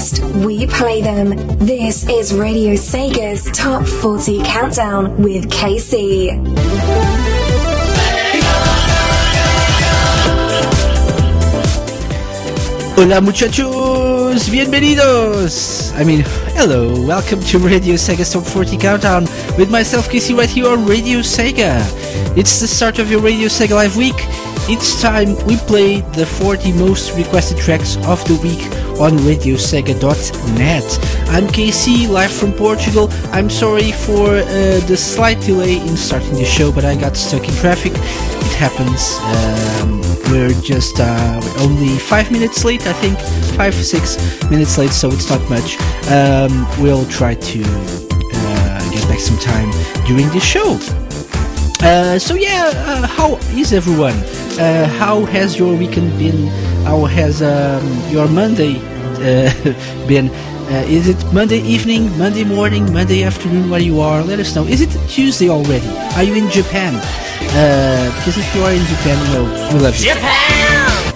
we play them. This is Radio Sega's Top 40 Countdown with KC. Hola muchachos, bienvenidos. I mean, hello, welcome to Radio Sega's Top 40 Countdown with myself KC right here on Radio Sega. It's the start of your Radio Sega Live week. Each time we play the 40 most requested tracks of the week on radiosega.net. I'm KC, live from Portugal. I'm sorry for uh, the slight delay in starting the show, but I got stuck in traffic. It happens. Um, we're just uh, only five minutes late, I think, five six minutes late, so it's not much. Um, we'll try to uh, get back some time during the show. Uh, so yeah, uh, how is everyone? Uh, how has your weekend been? How has um, your Monday uh, been? Uh, is it Monday evening, Monday morning, Monday afternoon where you are? Let us know. Is it Tuesday already? Are you in Japan? Uh, because if you are in Japan, you we love you. Japan!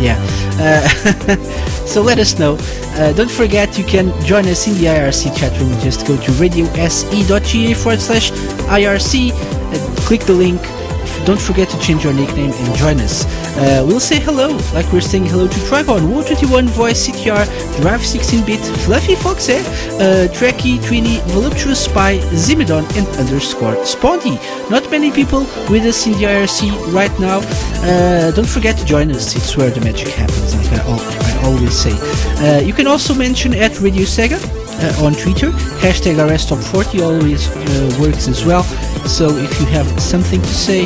Yeah. Uh, so let us know. Uh, don't forget you can join us in the IRC chat room. Just go to radiose.ga forward slash IRC. Uh, click the link. Don't forget to change your nickname and join us. Uh, we'll say hello, like we're saying hello to Trigon, War21, Voice, CTR, Drive 16-bit, Fluffy Fox, eh? uh, Trekkie, Voluptuous Spy, Zimidon, and underscore Spondy. Not many people with us in the IRC right now. Uh, don't forget to join us. It's where the magic happens, like I always say. Uh, you can also mention at Radio Sega uh, on Twitter. Hashtag RSTop40 always uh, works as well. So if you have something to say,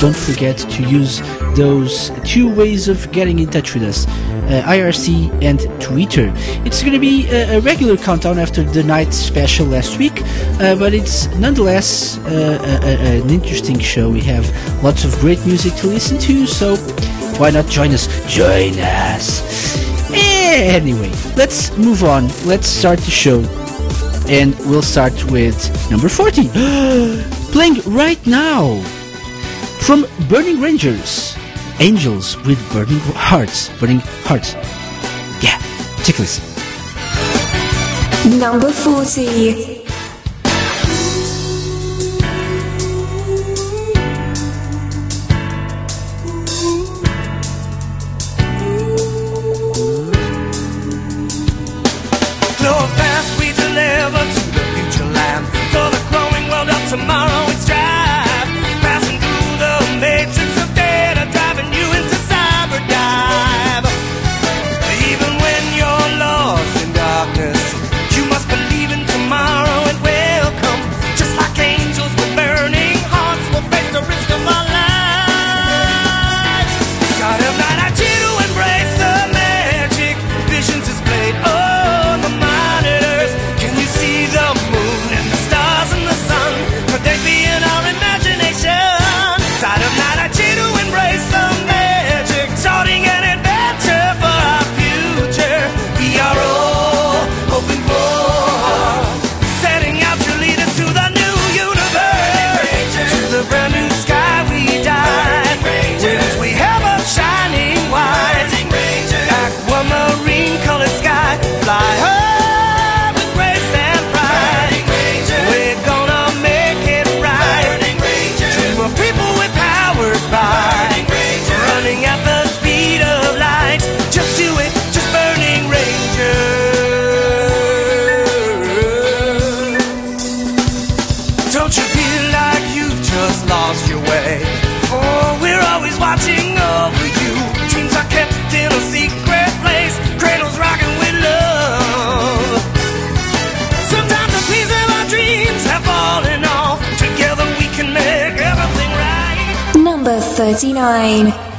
don't forget to use those two ways of getting in touch with us uh, IRC and Twitter. It's going to be a, a regular countdown after the night special last week, uh, but it's nonetheless uh, a, a- an interesting show. We have lots of great music to listen to, so why not join us? Join us! Anyway, let's move on. Let's start the show. And we'll start with number 40. Playing right now from Burning Rangers. Angels with burning hearts. Burning hearts. Yeah, a listen. Number 40. 39.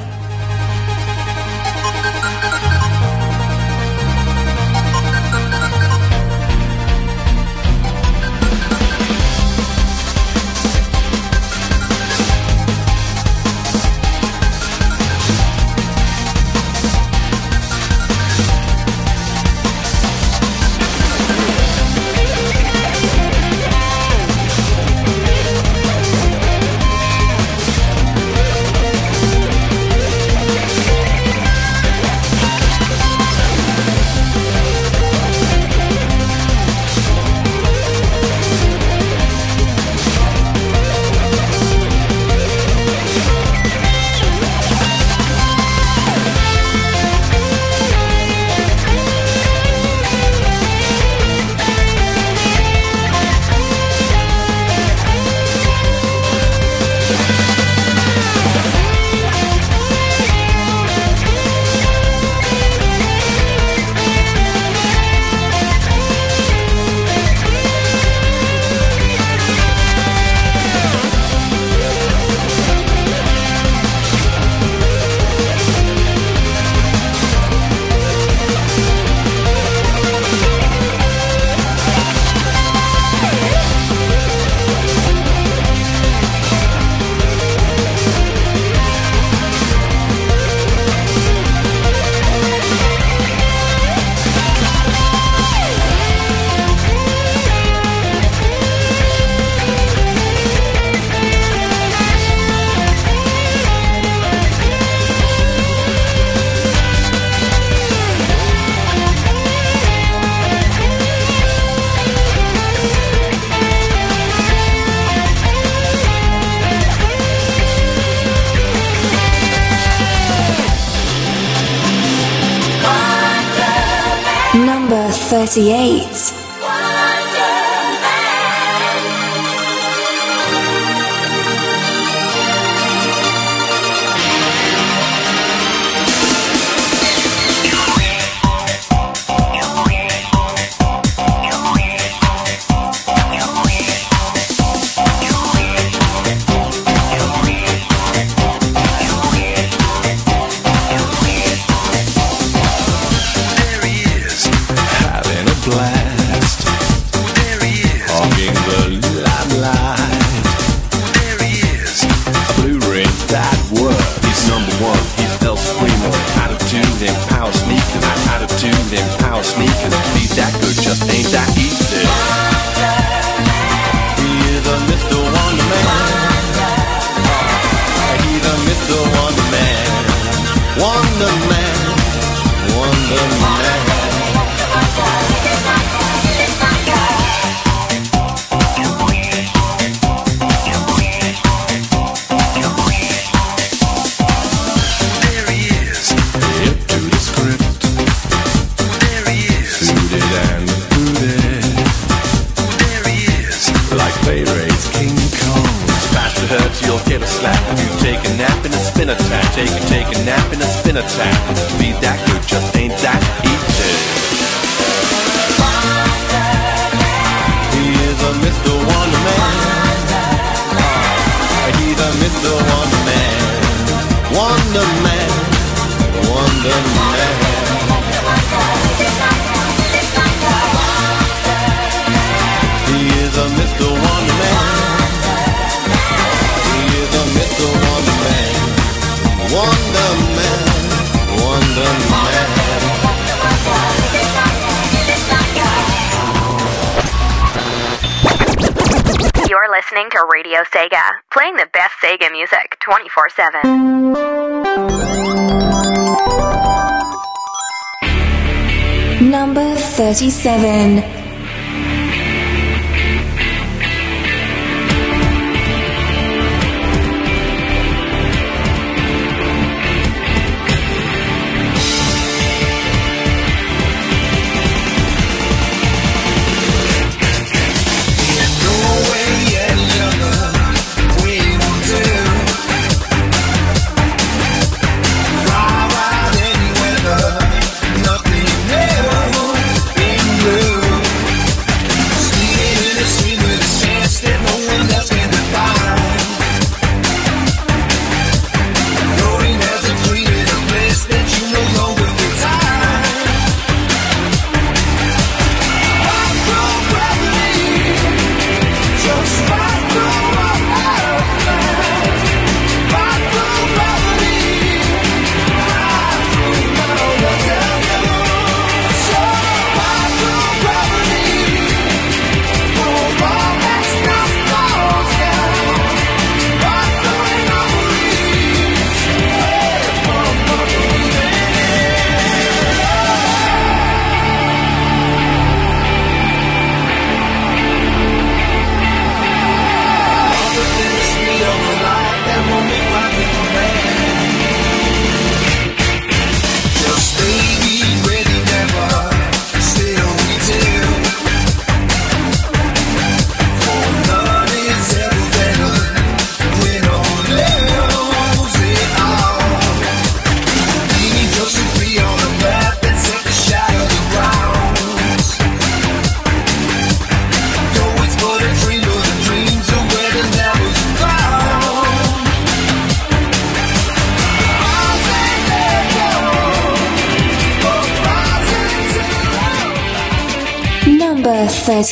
37.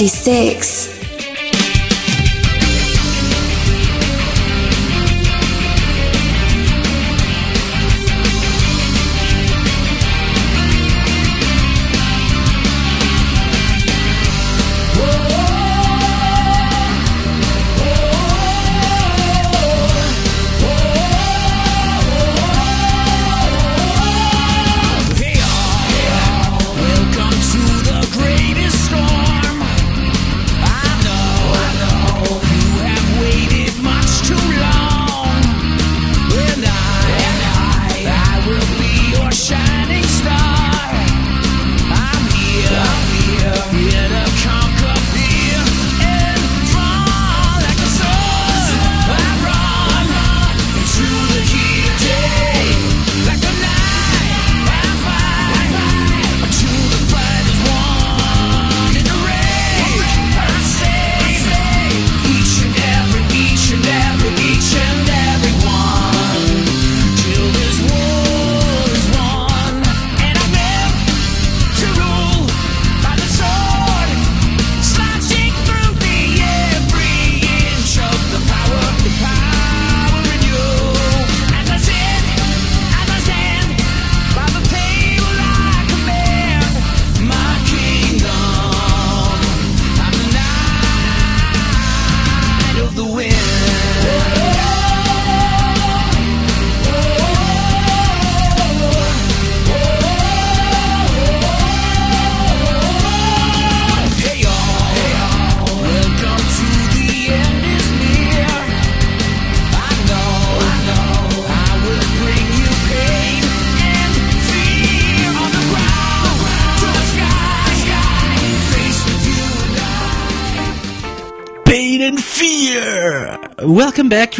66.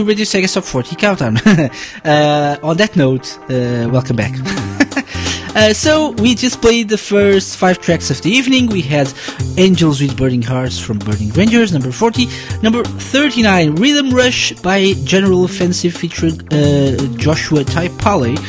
To Radio Sega Top 40 Countdown. uh, on that note, uh, welcome back. uh, so, we just played the first five tracks of the evening. We had Angels with Burning Hearts from Burning Rangers, number 40. Number 39, Rhythm Rush by General Offensive featuring uh, Joshua Taipale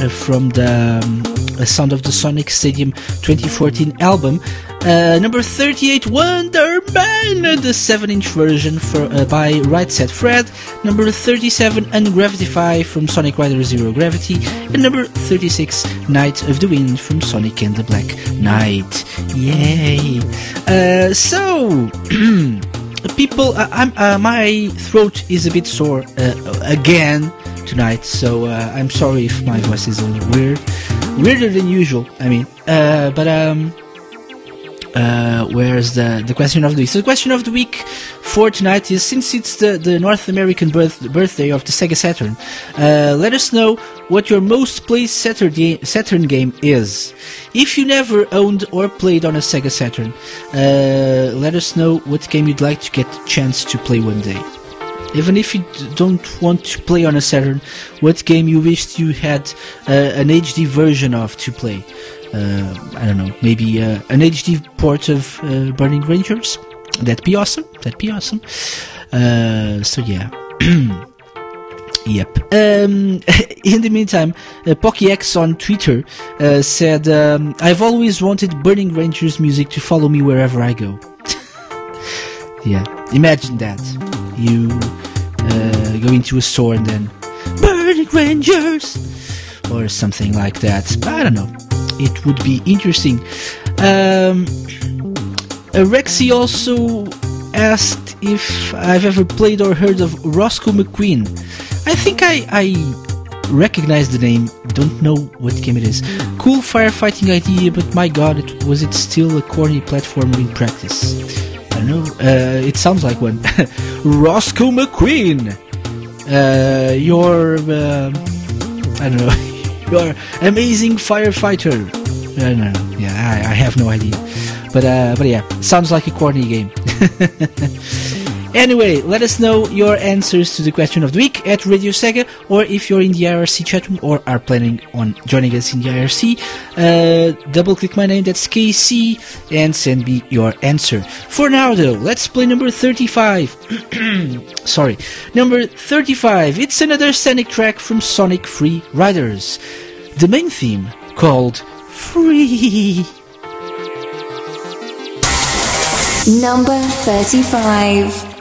uh, from the um, Sound of the Sonic Stadium 2014 album. Uh, number 38, Wonder Man, the 7 inch version for, uh, by Right Said Fred. Number 37, Ungravitify from Sonic Rider Zero Gravity. And number 36, Knight of the Wind from Sonic and the Black Knight. Yay! Uh, so, people, uh, I'm, uh, my throat is a bit sore uh, again tonight, so uh, I'm sorry if my voice is a little weird, weirder than usual. I mean, uh, but um, uh, where's the the question of the week? So the question of the week for tonight is since it's the, the North American birth, birthday of the Sega Saturn, uh, let us know what your most played Saturday, Saturn game is. If you never owned or played on a Sega Saturn, uh, let us know what game you'd like to get the chance to play one day. Even if you don't want to play on a Saturn, what game you wished you had uh, an HD version of to play? Uh, I don't know, maybe uh, an HD port of uh, Burning Rangers? That'd be awesome. That'd be awesome. So yeah. Yep. Um, in the meantime, uh, on Twitter uh, said, um, I've always wanted Burning Rangers music to follow me wherever I go. yeah, imagine that. You uh, go into a store and then, Burning Rangers! Or something like that. But I don't know. It would be interesting. Um, Rexy also asked if I've ever played or heard of Roscoe McQueen. I think I, I recognize the name, don't know what game it is. Cool firefighting idea, but my god, it, was it still a corny platformer in practice? I don't know, uh, it sounds like one. Roscoe McQueen! Uh, you're, uh, I don't know, you're amazing firefighter. I don't know, yeah, I, I have no idea. But, uh, but yeah, sounds like a corny game. Anyway, let us know your answers to the question of the week at Radio Sega, or if you're in the IRC chat room or are planning on joining us in the IRC, uh, double click my name, that's KC, and send me your answer. For now though, let's play number 35. Sorry. Number 35, it's another Sonic track from Sonic Free Riders. The main theme, called Free. Number 35.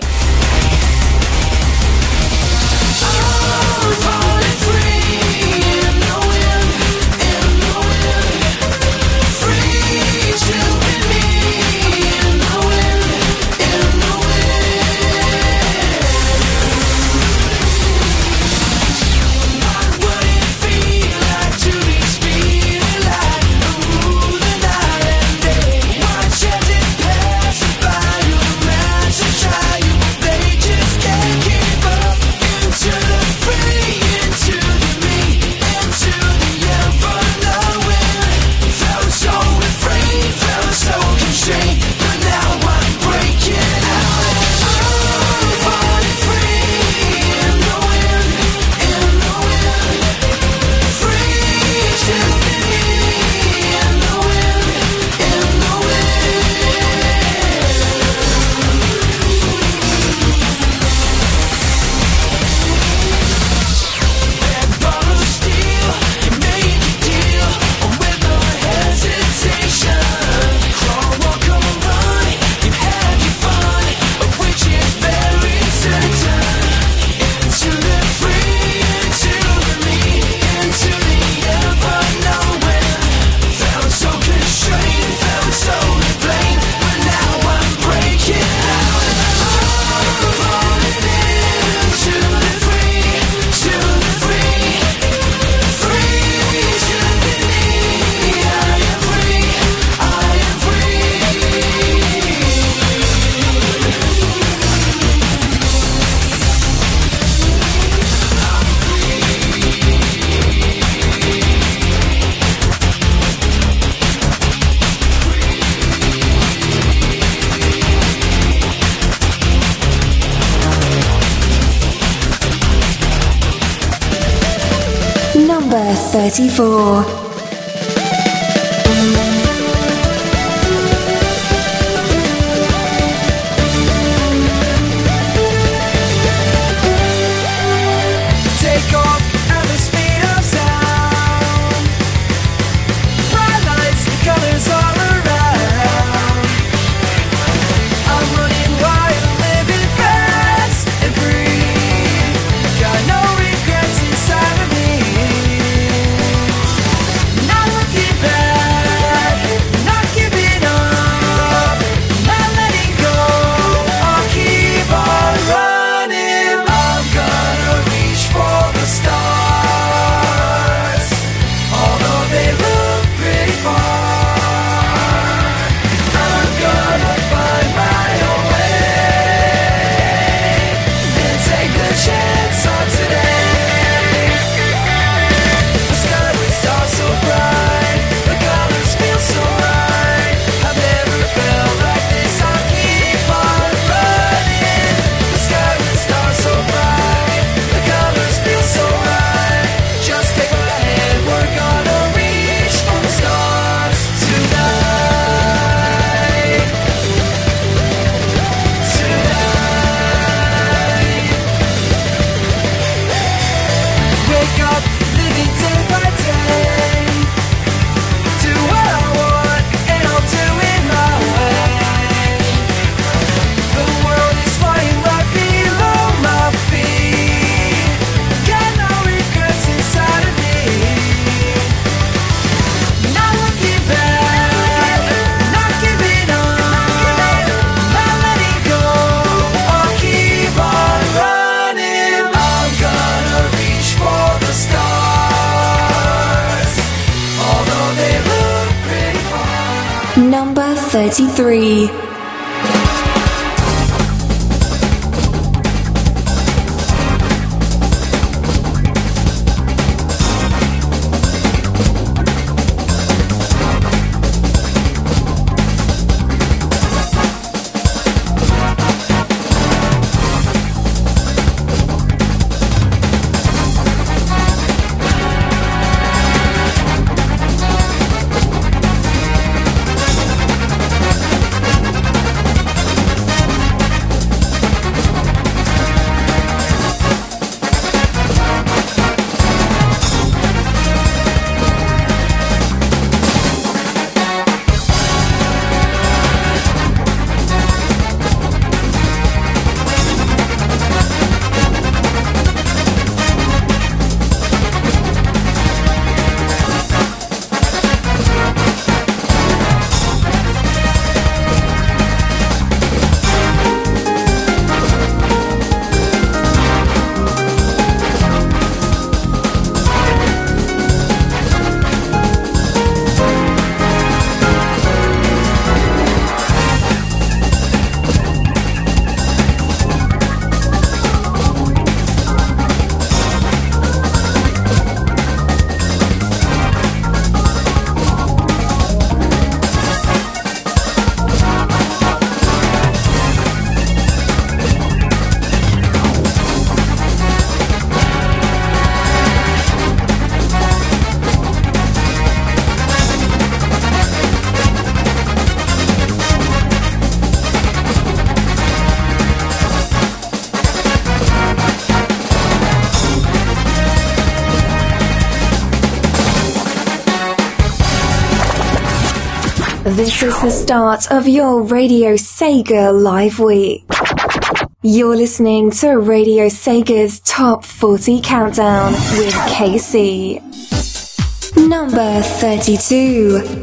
34. Number This is the start of your Radio Sega Live Week. You're listening to Radio Sega's Top 40 Countdown with KC. Number 32.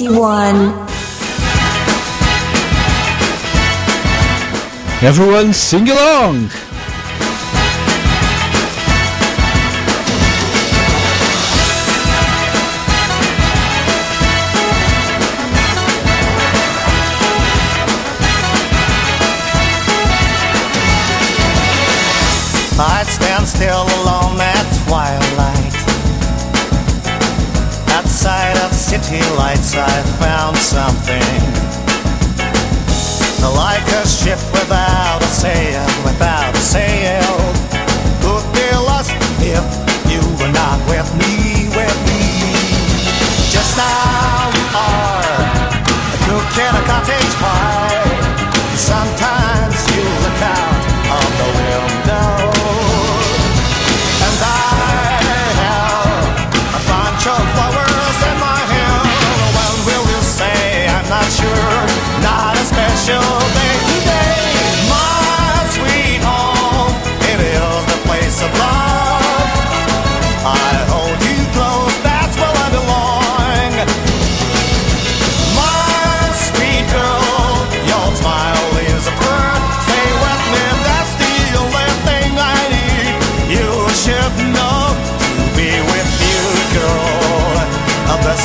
Number 31. Everyone sing along! I'd stand still something.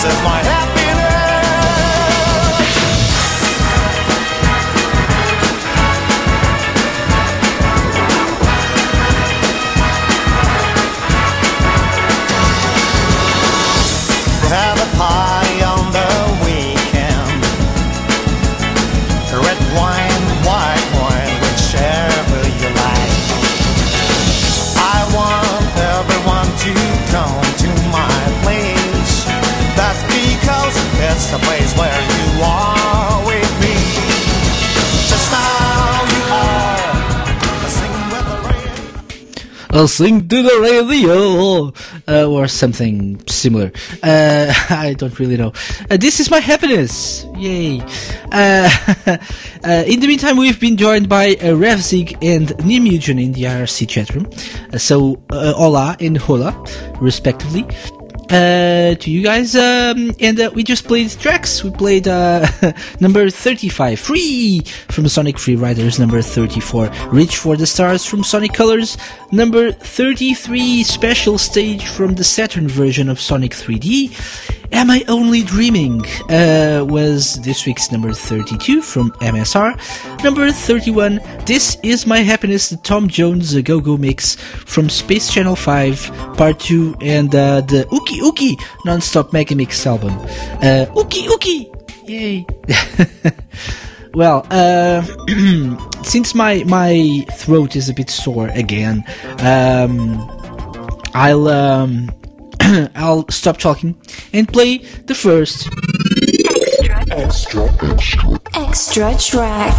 This my I'll sing to the radio, uh, or something similar. Uh, I don't really know. Uh, this is my happiness. Yay. Uh, uh, in the meantime, we've been joined by uh, Revzig and Nimugen in the IRC chat room. Uh, so, hola and hola, respectively. Uh, to you guys, um, and uh, we just played tracks. We played uh, number 35, Free from Sonic Free Riders, number 34, Reach for the Stars from Sonic Colors, number 33, Special Stage from the Saturn version of Sonic 3D. Am I Only Dreaming uh, was this week's number 32 from MSR. Number 31, This Is My Happiness, the Tom Jones Go Go mix from Space Channel 5, Part 2, and uh, the Ookie Ookie Non-Stop Mega Mix album. Uh, Ookie Ookie! Yay! well, uh, since my, my throat is a bit sore again, um, I'll um, I'll stop talking and play the first Extra track.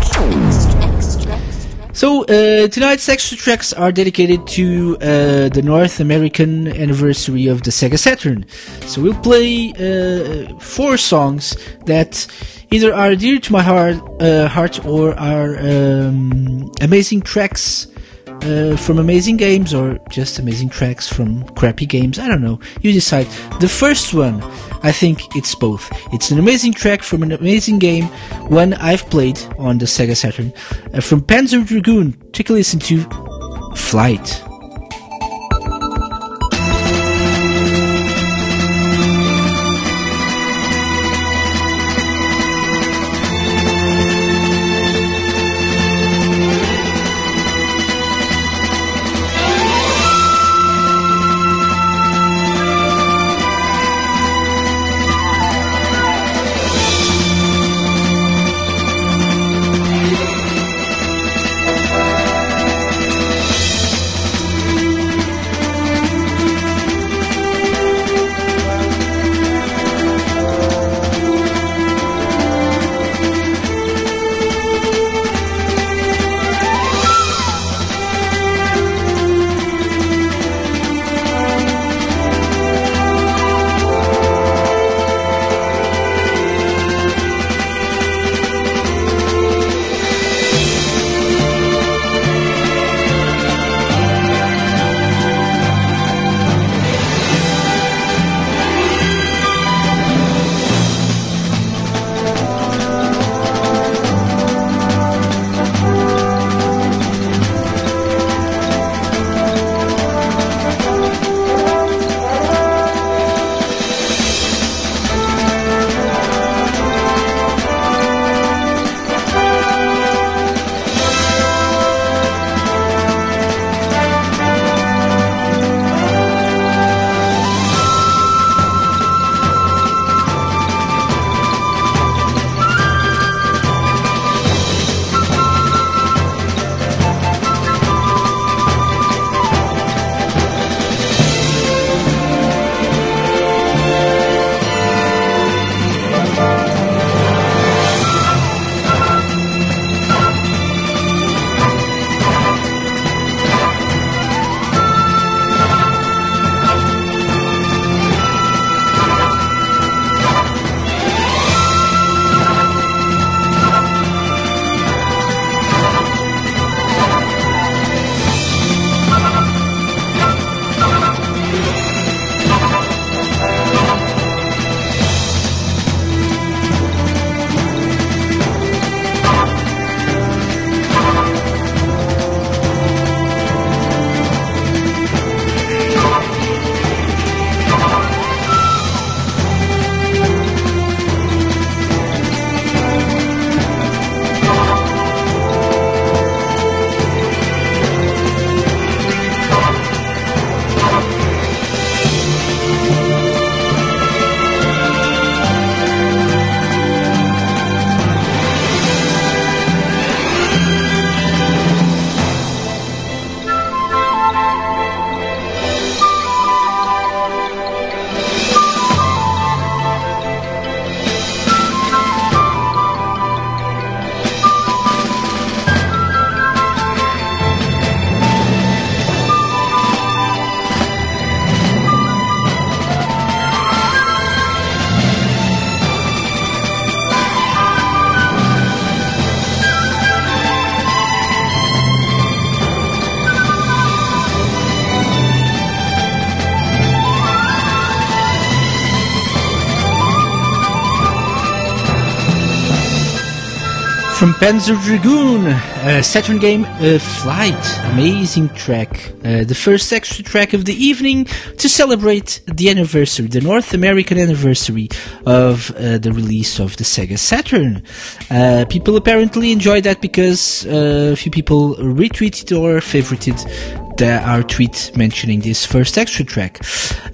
So uh, tonight's extra tracks are dedicated to uh, the North American anniversary of the Sega Saturn. So we'll play uh, four songs that either are dear to my heart, uh, heart or are um, amazing tracks uh, from amazing games or just amazing tracks from crappy games. I don't know. You decide. The first one, I think it's both. It's an amazing track from an amazing game, one I've played on the Sega Saturn. Uh, from Panzer Dragoon, take a listen to Flight. Panzer Dragoon, uh, Saturn game uh, Flight. Amazing track. Uh, the first extra track of the evening to celebrate the anniversary, the North American anniversary of uh, the release of the Sega Saturn. Uh, people apparently enjoyed that because uh, a few people retweeted or favorited the, our tweet mentioning this first extra track.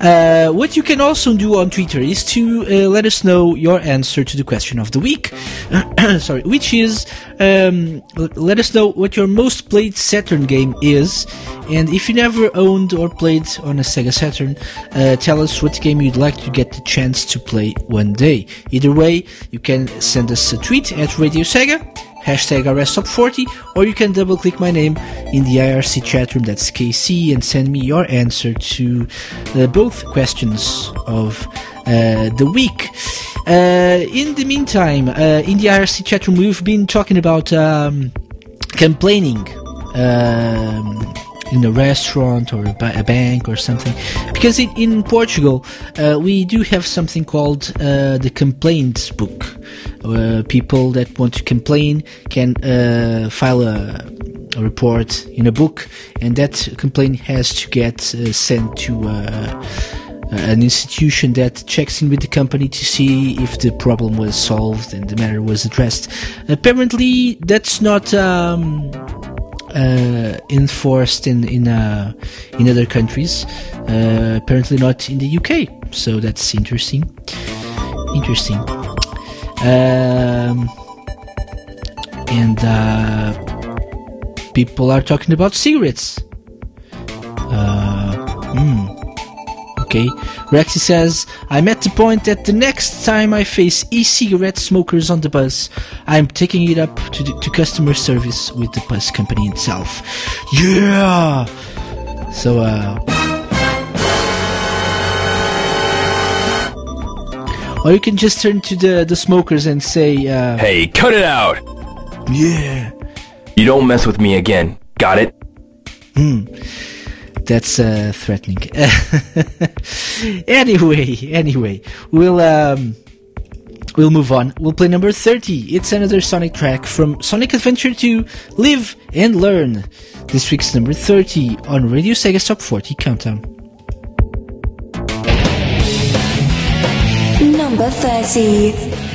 Uh, what you can also do on Twitter is to uh, let us know your answer to the question of the week. Sorry, which is um, let us know what your most played Saturn game is, and if you never owned or played on a Sega Saturn, uh, tell us what game you'd like to get the chance to play one day. Either way, you can send us a tweet at Radio Sega hashtag RSTop40, or you can double click my name in the IRC chat room, that's KC, and send me your answer to uh, both questions of uh, the week. Uh, in the meantime, uh, in the IRC chat room, we've been talking about um, complaining. Um, in a restaurant or a, a bank or something. Because in, in Portugal, uh, we do have something called uh, the complaints book. Uh, people that want to complain can uh, file a, a report in a book, and that complaint has to get uh, sent to uh, an institution that checks in with the company to see if the problem was solved and the matter was addressed. Apparently, that's not. Um, uh, enforced in in uh, in other countries. Uh, apparently not in the UK. So that's interesting. Interesting. Um, and uh, people are talking about cigarettes. Uh, hmm. Okay. Rexy says, I'm at the point that the next time I face e-cigarette smokers on the bus, I'm taking it up to, the, to customer service with the bus company itself. Yeah! So, uh... Or you can just turn to the, the smokers and say, uh... Hey, cut it out! Yeah! You don't mess with me again. Got it? Hmm. That's uh, threatening. anyway, anyway, we'll um, we'll move on. We'll play number thirty. It's another Sonic track from Sonic Adventure 2. Live and learn. This week's number thirty on Radio Sega Top Forty Countdown. Number 30.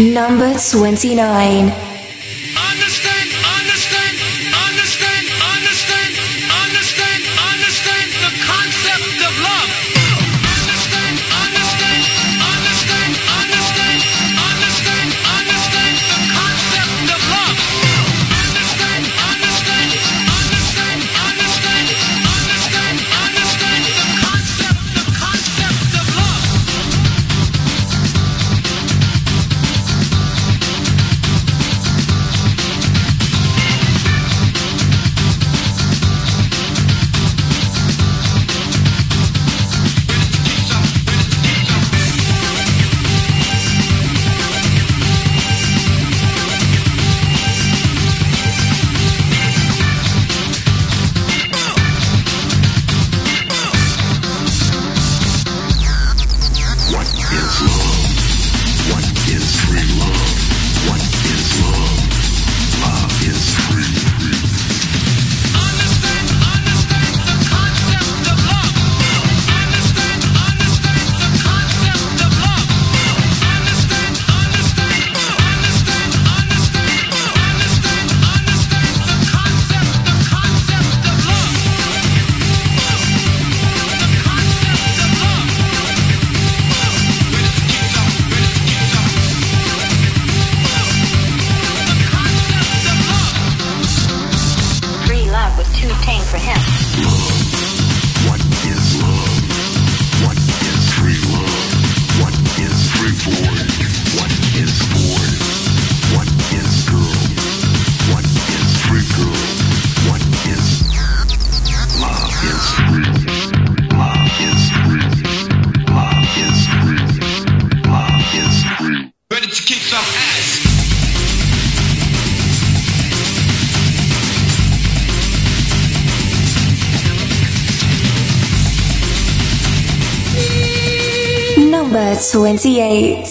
Number 29. Number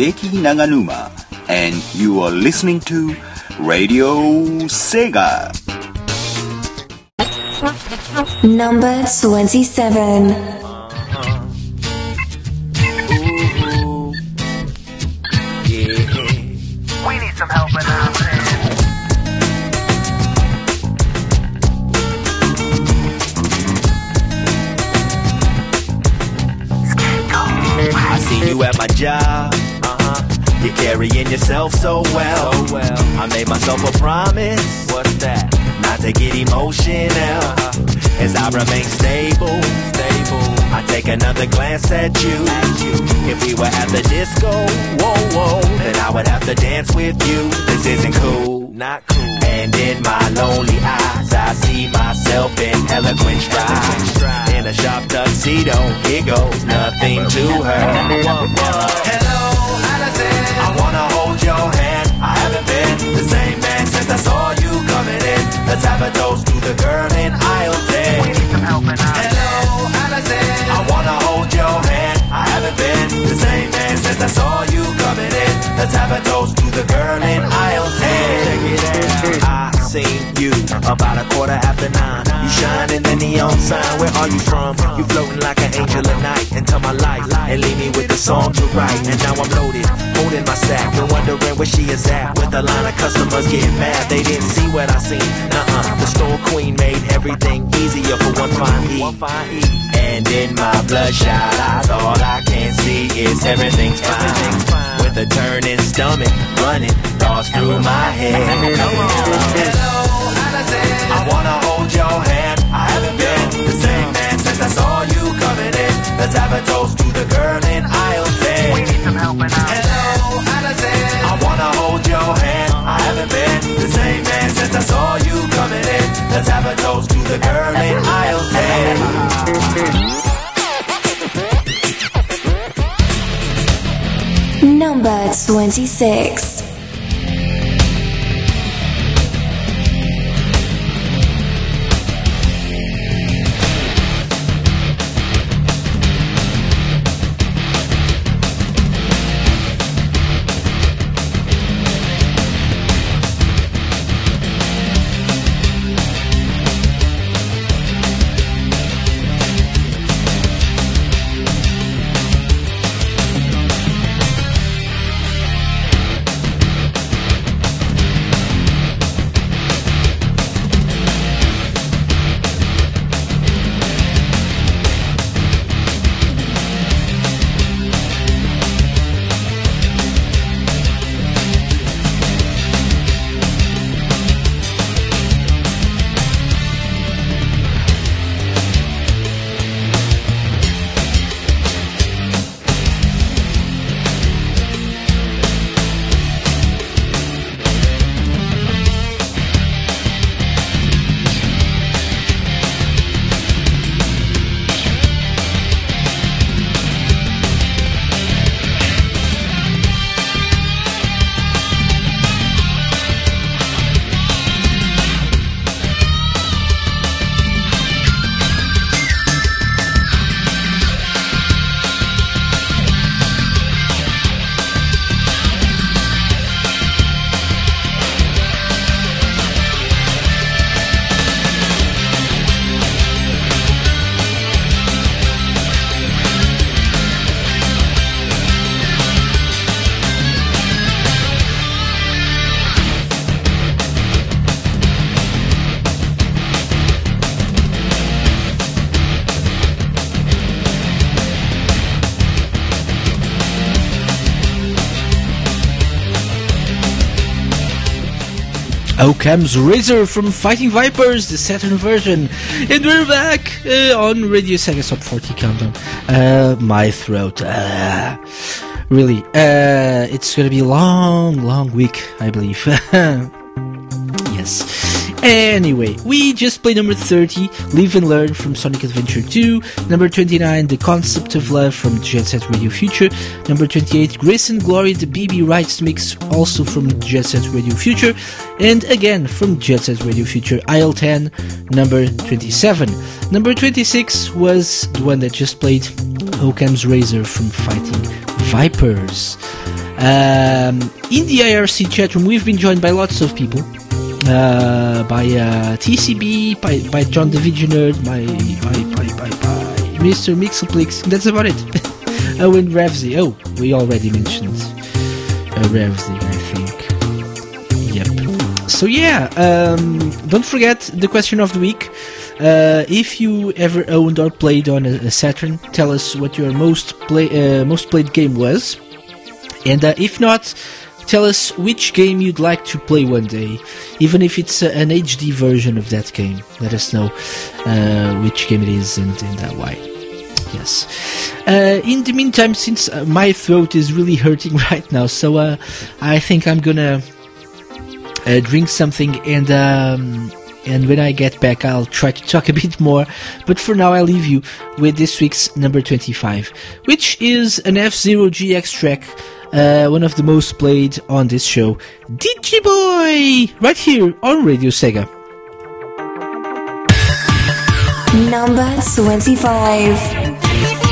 Hideki Naganuma, and you are listening to Radio Sega. Number 27. At you. If we were at the disco, whoa, whoa, then I would have to dance with you. This isn't cool. Not cool. And in my lonely eyes, I see myself in eloquent stride. In a sharp tuxedo, here goes nothing to her. Have a toast to the girl in aisle 10. Check it out. I seen you about a quarter after nine. You shine in the neon sign. Where are you from? You floating like an angel at night into my life and leave me with the song to write. And now I'm loaded, holding my sack and wondering where she is at. With a line of customers getting mad, they didn't see what I seen. Nuh-uh, the store queen made everything easier for one fine E. And in my bloodshot eyes, all I can see is everything's fine. With a turning stomach, running thoughts through my head. Come on. Hello, Allison. I wanna hold your hand. I haven't been the same man since I saw you coming in. Let's have a toast to the girl in aisle 10. We need some help in our Hello, Allison. I wanna hold your hand. I haven't been the same man since I saw you coming in. Let's have a toast to the girl in aisle 10. Number 26. Occam's Razor from Fighting Vipers, the Saturn version. And we're back uh, on Radio Sega Top 40 Countdown. Uh, my throat. Uh, really, uh, it's gonna be a long, long week, I believe. Anyway, we just played number 30, Live and Learn from Sonic Adventure 2. Number 29, The Concept of Love from Jet Set Radio Future. Number 28, Grace and Glory, the BB Rights mix, also from Jet Set Radio Future. And again from Jet Set Radio Future, Aisle 10, number 27. Number 26 was the one that just played, Occam's Razor from Fighting Vipers. Um, in the IRC chat room, we've been joined by lots of people uh, by uh, TCB, by, by John the Visionary, by, by, by, by, by Mr. Mixelplix. That's about it. oh, and Revzy. Oh, we already mentioned uh, Revsy, I think. Yep. So yeah, um, don't forget the question of the week. Uh, if you ever owned or played on a, a Saturn, tell us what your most play uh, most played game was, and uh, if not, tell us which game you'd like to play one day, even if it's uh, an HD version of that game. Let us know uh, which game it is and, and uh, why. Yes. Uh, in the meantime, since uh, my throat is really hurting right now, so uh, I think I'm gonna uh, drink something and. Um, and when I get back, I'll try to talk a bit more. But for now, I'll leave you with this week's number 25, which is an F Zero GX track uh, one of the most played on this show, Digiboy, right here on Radio Sega. Number 25.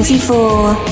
Number 24. What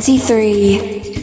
23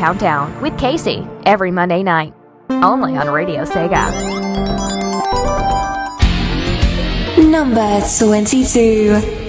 Countdown with Casey every Monday night, only on Radio Sega. Number 22.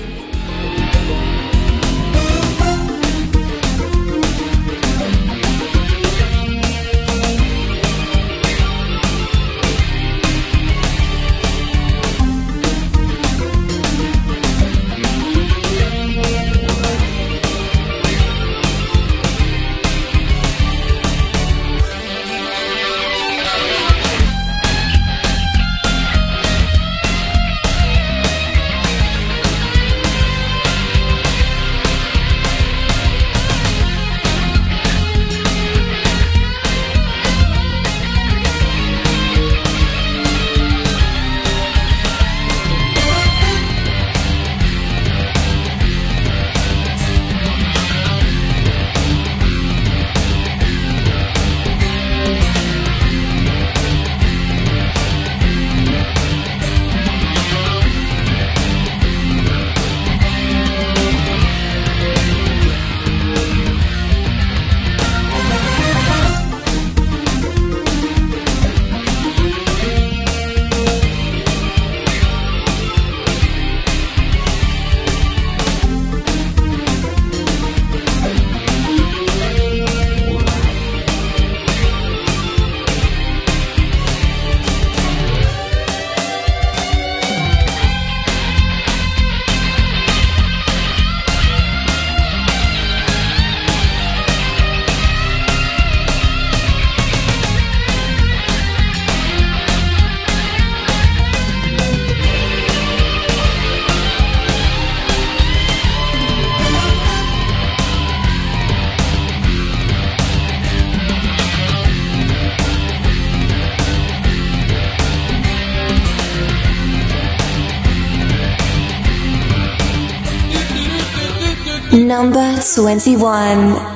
Number 21.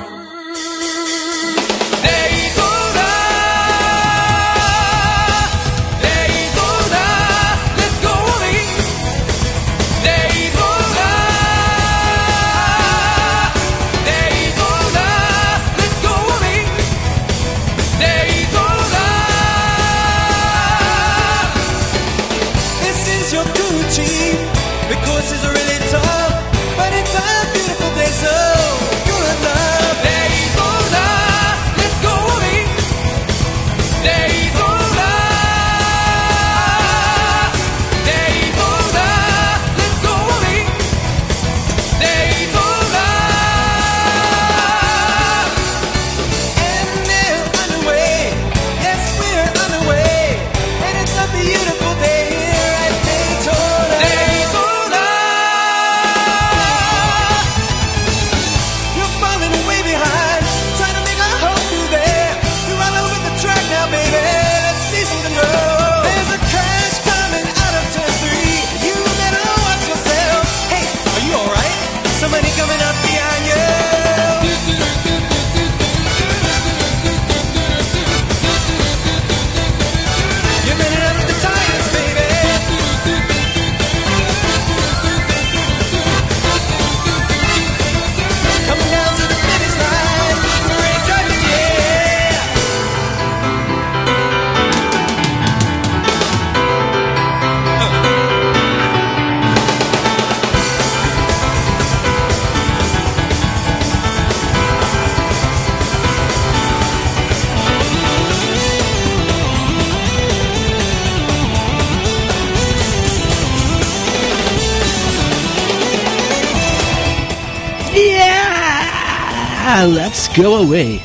Go away.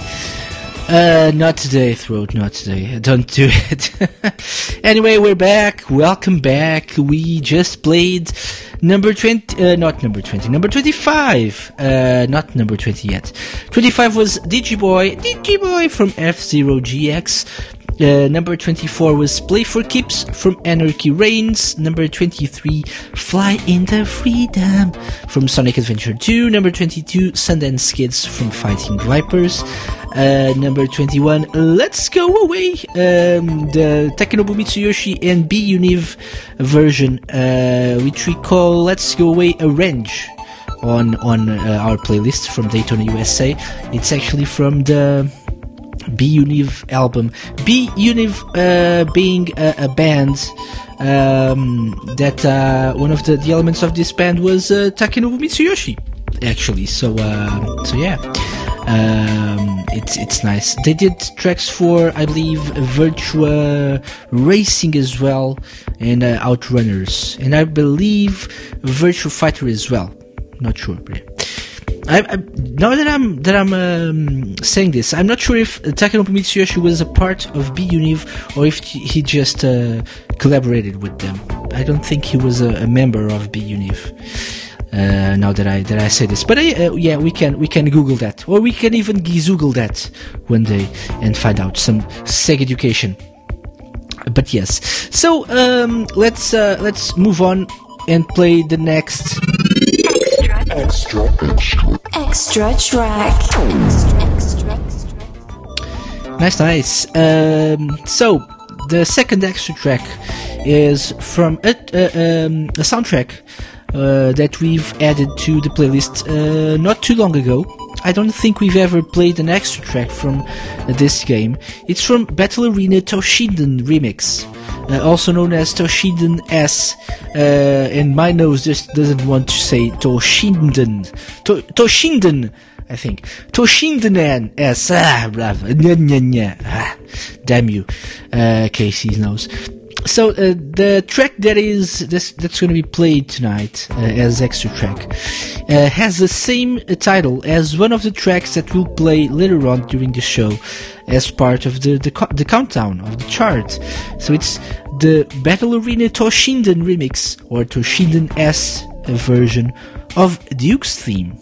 Uh, not today, throat, not today. Don't do it. anyway, we're back. Welcome back. We just played number 20, uh, not number 20, number 25. Uh, not number 20 yet. 25 was Digiboy, Digiboy from F-Zero GX. Uh, number 24 was Play for Keeps from Anarchy Reigns. Number 23, Fly in the Freedom from Sonic Adventure 2. Number 22, Sundance Kids from Fighting Vipers. Uh, number 21, Let's Go Away, um, the Takenobu Mitsuyoshi and B Univ version, uh, which we call Let's Go Away Arrange on, on uh, our playlist from Daytona USA. It's actually from the B Univ album. B Univ uh, being a, a band um, that uh, one of the, the elements of this band was uh, Takenobu Mitsuyoshi, actually. So uh, so yeah, um, it's it's nice. They did tracks for I believe Virtua Racing as well and uh, Outrunners, and I believe Virtua Fighter as well. Not sure. But yeah. I, I, now that I'm that I'm um, saying this, I'm not sure if Takenobu Mitsuyoshi was a part of B Univ or if he just uh, collaborated with them. I don't think he was a, a member of B Univ. Uh, now that I that I say this, but uh, yeah, we can we can Google that, or we can even Google that one day and find out some Sega education. But yes, so um, let's uh, let's move on and play the next Extra track. Nice, nice. Um, so the second extra track is from a, um, a soundtrack uh, that we've added to the playlist uh, not too long ago. I don't think we've ever played an extra track from this game. It's from Battle Arena Toshinden Remix, uh, also known as Toshinden S. Uh, and my nose just doesn't want to say Toshinden. To- Toshinden, I think. Toshinden S. Ah, blah, nya, nya, nya. Ah, damn you, uh, Casey's nose. So uh, the track that is this, that's going to be played tonight uh, as extra track uh, has the same uh, title as one of the tracks that we'll play later on during the show as part of the the, the countdown of the chart. So it's the Battle Arena Toshinden remix or Toshinden S version of Duke's theme.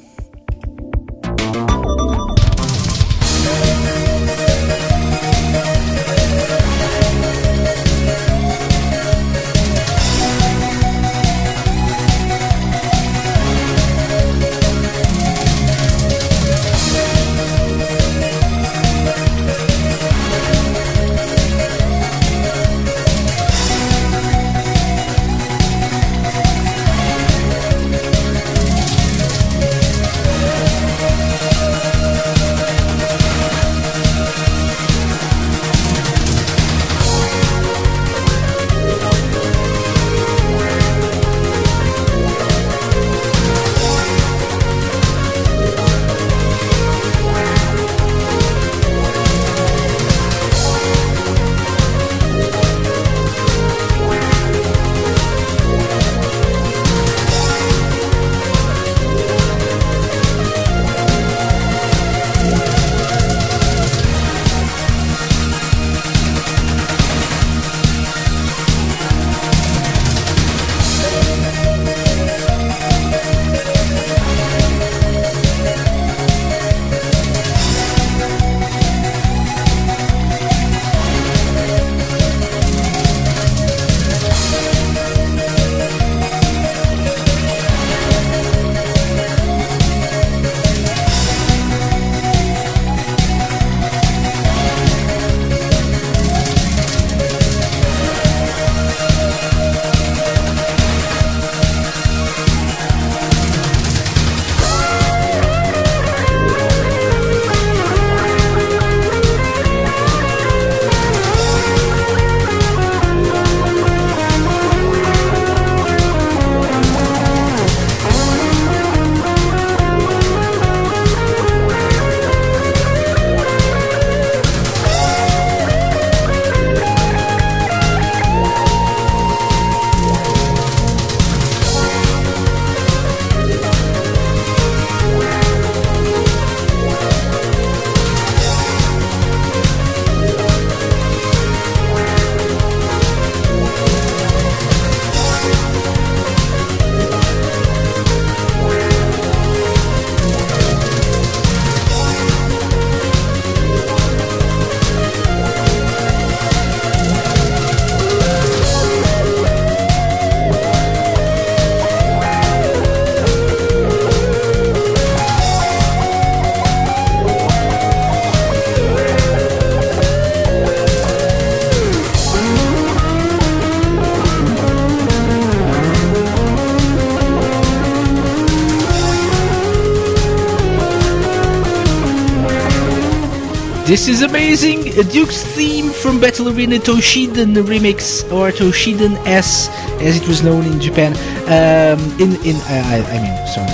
This is amazing! A Duke's theme from Battle Arena Toshinden remix, or Toshinden S, as it was known in Japan. Um, in in I, I, I mean, sorry,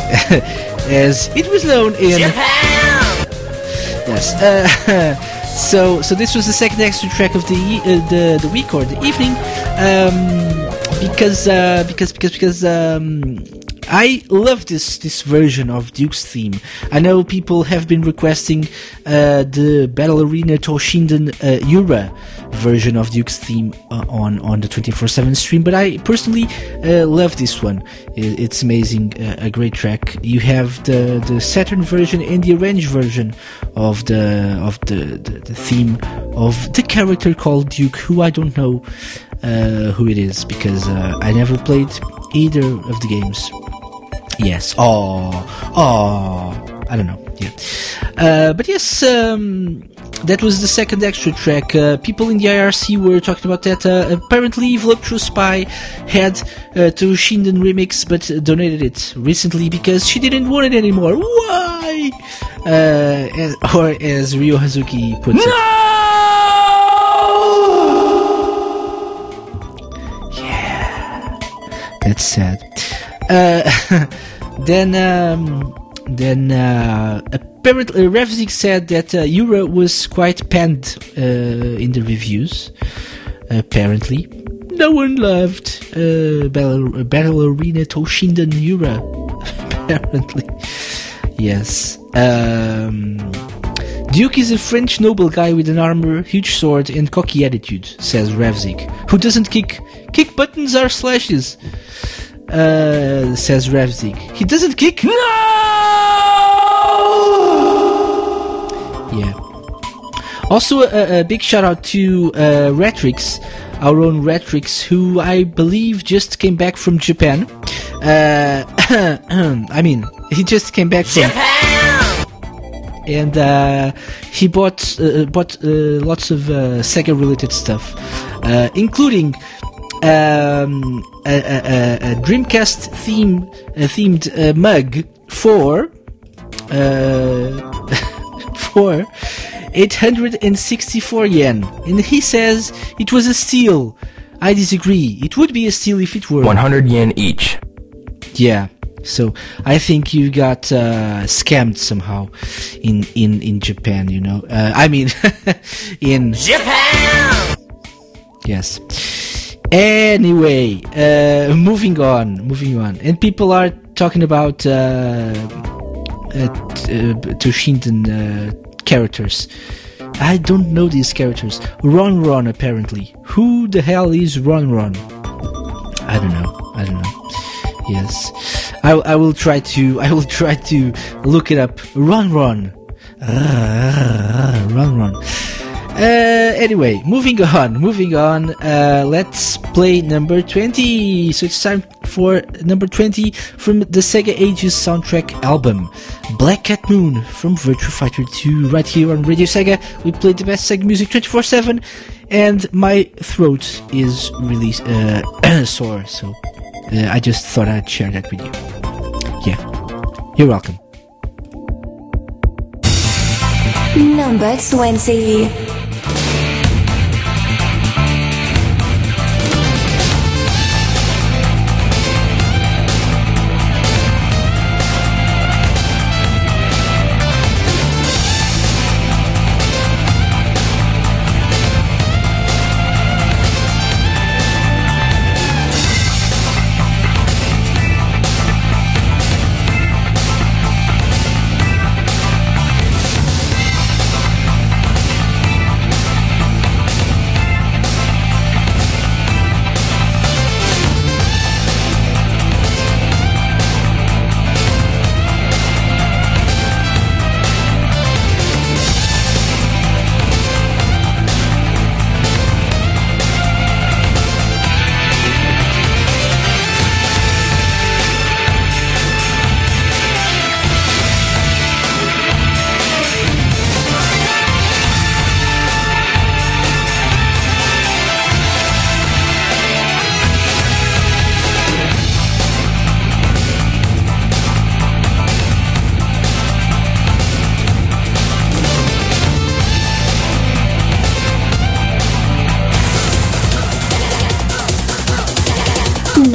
as it was known in Japan. Yes. Uh, so so this was the second extra track of the uh, the the week or the evening, um, because uh, because because because um, I love this this version of Duke's theme. I know people have been requesting uh, the Battle Arena Toshinden uh, Ura version of Duke's theme uh, on on the 24/7 stream, but I personally uh, love this one. I- It's amazing, uh, a great track. You have the the Saturn version and the arranged version of the of the, the, the theme of the character called Duke, who I don't know uh, who it is because I never played either of the games. Yes. Oh, oh. I don't know. Yeah. Uh, but yes, um, that was the second extra track. Uh, people in the IRC were talking about that. Uh, apparently, Voluptuous Spy had uh, Toshinden remix, but donated it recently because she didn't want it anymore. Why? Uh, as, or as Ryo Hazuki puts it. Yeah. That's sad. Uh, then, um, then uh, apparently Revzik said that uh, Ura was quite panned in the reviews. Apparently, no one loved uh, Battle, Battle Arena Toshinden Yura. apparently, yes. Um, Duke is a French noble guy with an armor, huge sword, and cocky attitude, says Revzik, who doesn't kick kick buttons are slashes. Uh, says Revzik. He doesn't kick. No. Yeah. Also, a, a big shout out to uh, Retrix, our own Retrix, who I believe just came back from Japan. Uh, I mean, he just came back from Japan, and uh, he bought uh, bought uh, lots of uh, Sega related stuff, uh, including um, a, a, a- a Dreamcast theme uh, themed uh, mug for uh, for 864 yen, and he says it was a steal. I disagree. It would be a steal if it were 100 yen each. yeah. So I think you got uh, scammed somehow in in in Japan. You know, uh, I mean, in Japan. Yes. Anyway, uh, moving on, moving on, and people are talking about uh, uh, uh, uh, characters. I don't know these characters. Ron Ron, apparently. Who the hell is Ron Ron? I don't know. I don't know. Yes, I, I will try to. I will try to look it up. Run, run, Ah, run, run. Uh, anyway, moving on, moving on. Uh, let's play number twenty. So it's time for number twenty from the Sega Ages soundtrack album, Black Cat Moon from Virtua Fighter 2. Right here on Radio Sega, we play the best Sega music twenty four seven, and my throat is really uh, sore. So uh, I just thought I'd share that with you. Yeah, you're welcome. Number 20.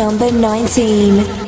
Number 19.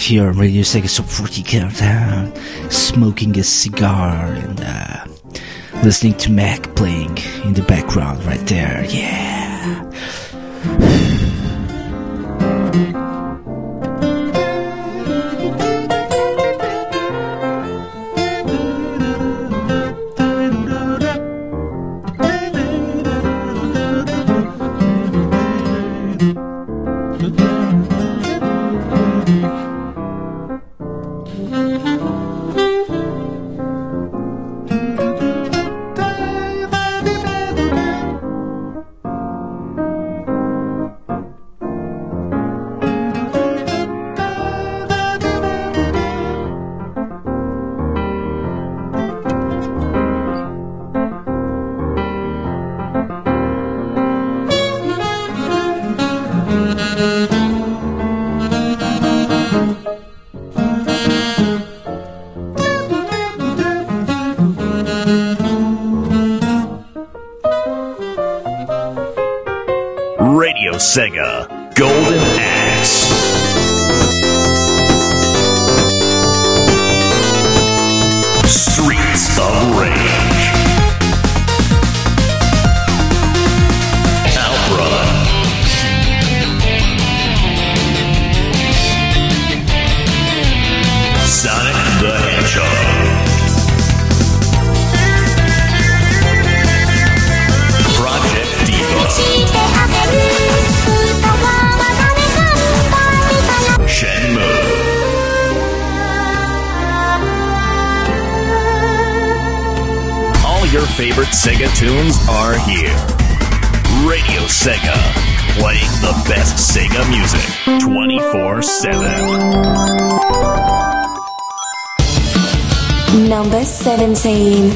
Right here on Radio Sega Sub 40 Countdown, smoking a cigar and uh, listening to Mac playing in the background right there. Yeah. Sega tunes are here. Radio Sega, playing the best Sega music 24 7. Number 17.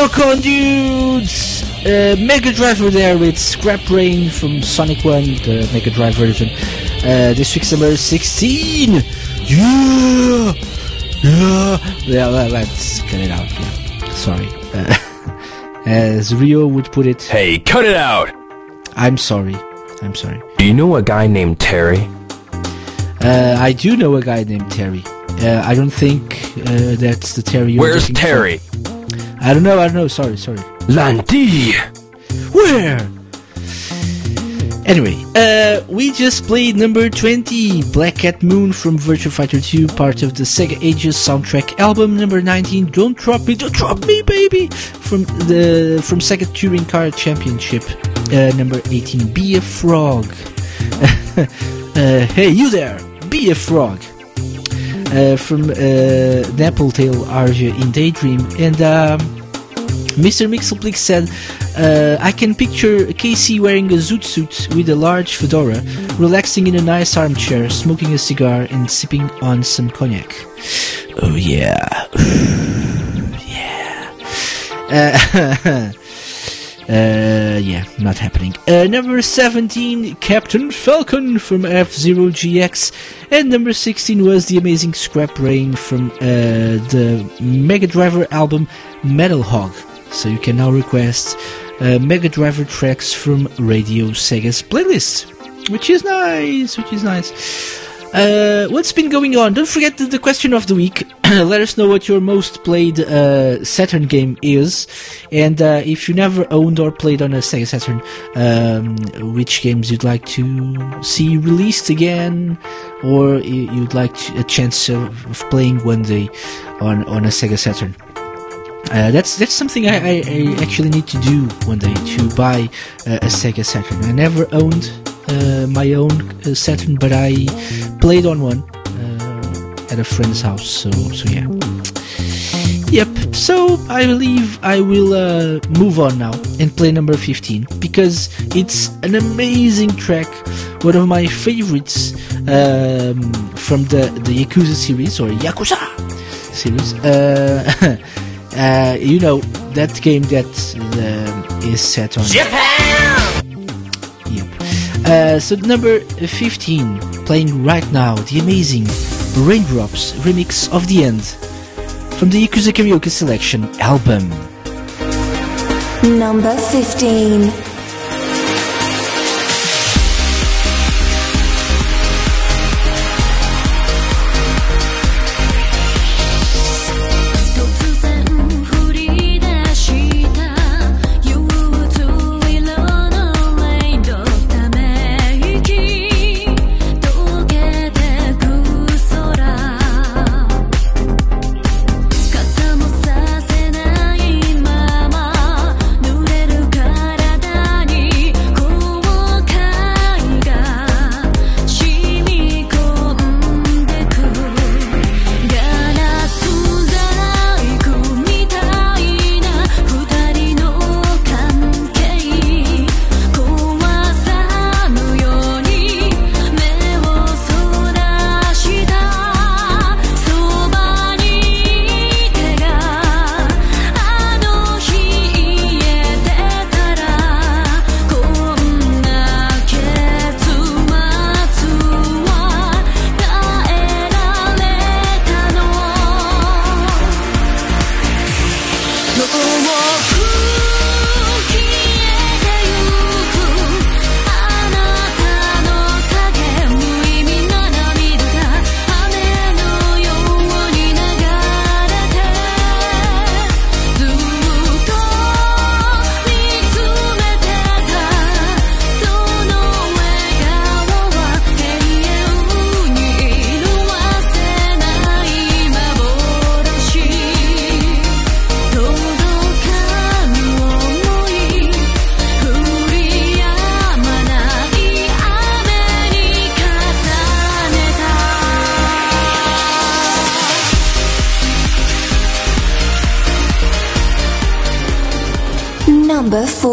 Rock on, dudes! Uh, Mega Driver there with Scrap Rain from Sonic 1, the Mega Drive version. Uh, this week's number 16! Yeah! Yeah! Yeah, let- let's cut it out, yeah. Sorry. Uh, as Rio would put it, Hey, cut it out! I'm sorry. I'm sorry. Do you know a guy named Terry? Uh, I do know a guy named Terry. Uh, I don't think uh, that's the Terry you're Where's. Terry? I don't know, I don't know, sorry, sorry. Landy! Where? Anyway, uh, we just played number 20, Black Cat Moon from Virtua Fighter 2, part of the Sega Ages soundtrack album. Number 19, Don't Drop Me, Don't Drop Me, Baby, from the from Sega Touring Car Championship. Uh, number 18, Be a Frog. uh, hey, you there, be a frog. Uh, from uh, Napple Tale Arsia in Daydream. And um, Mr. Mixelplix said, uh, I can picture Casey wearing a zoot suit with a large fedora, relaxing in a nice armchair, smoking a cigar and sipping on some cognac. Oh yeah. yeah. Uh, uh, yeah, not happening. Uh, number 17, Captain Falcon from F-Zero GX. And number 16 was the amazing Scrap Rain from uh, the Mega Driver album Metal Hog. So you can now request uh, Mega Driver tracks from Radio Sega's playlist. Which is nice, which is nice. Uh, what's been going on? Don't forget the, the question of the week. Let us know what your most played uh, Saturn game is, and uh, if you never owned or played on a Sega Saturn, um, which games you'd like to see released again, or you'd like a chance of, of playing one day on on a Sega Saturn. Uh, that's that's something I, I, I actually need to do one day to buy uh, a Sega Saturn. I never owned my own uh, Saturn, but I played on one uh, at a friend's house. So so yeah. Yep. So I believe I will uh, move on now and play number 15 because it's an amazing track, one of my favorites um, from the the Yakuza series or Yakuza series. Uh, uh, you know that game that is set on Yep. Uh, so number 15, playing right now, the amazing Raindrops remix of the end from the Yakuza Karaoke Selection album. Number 15.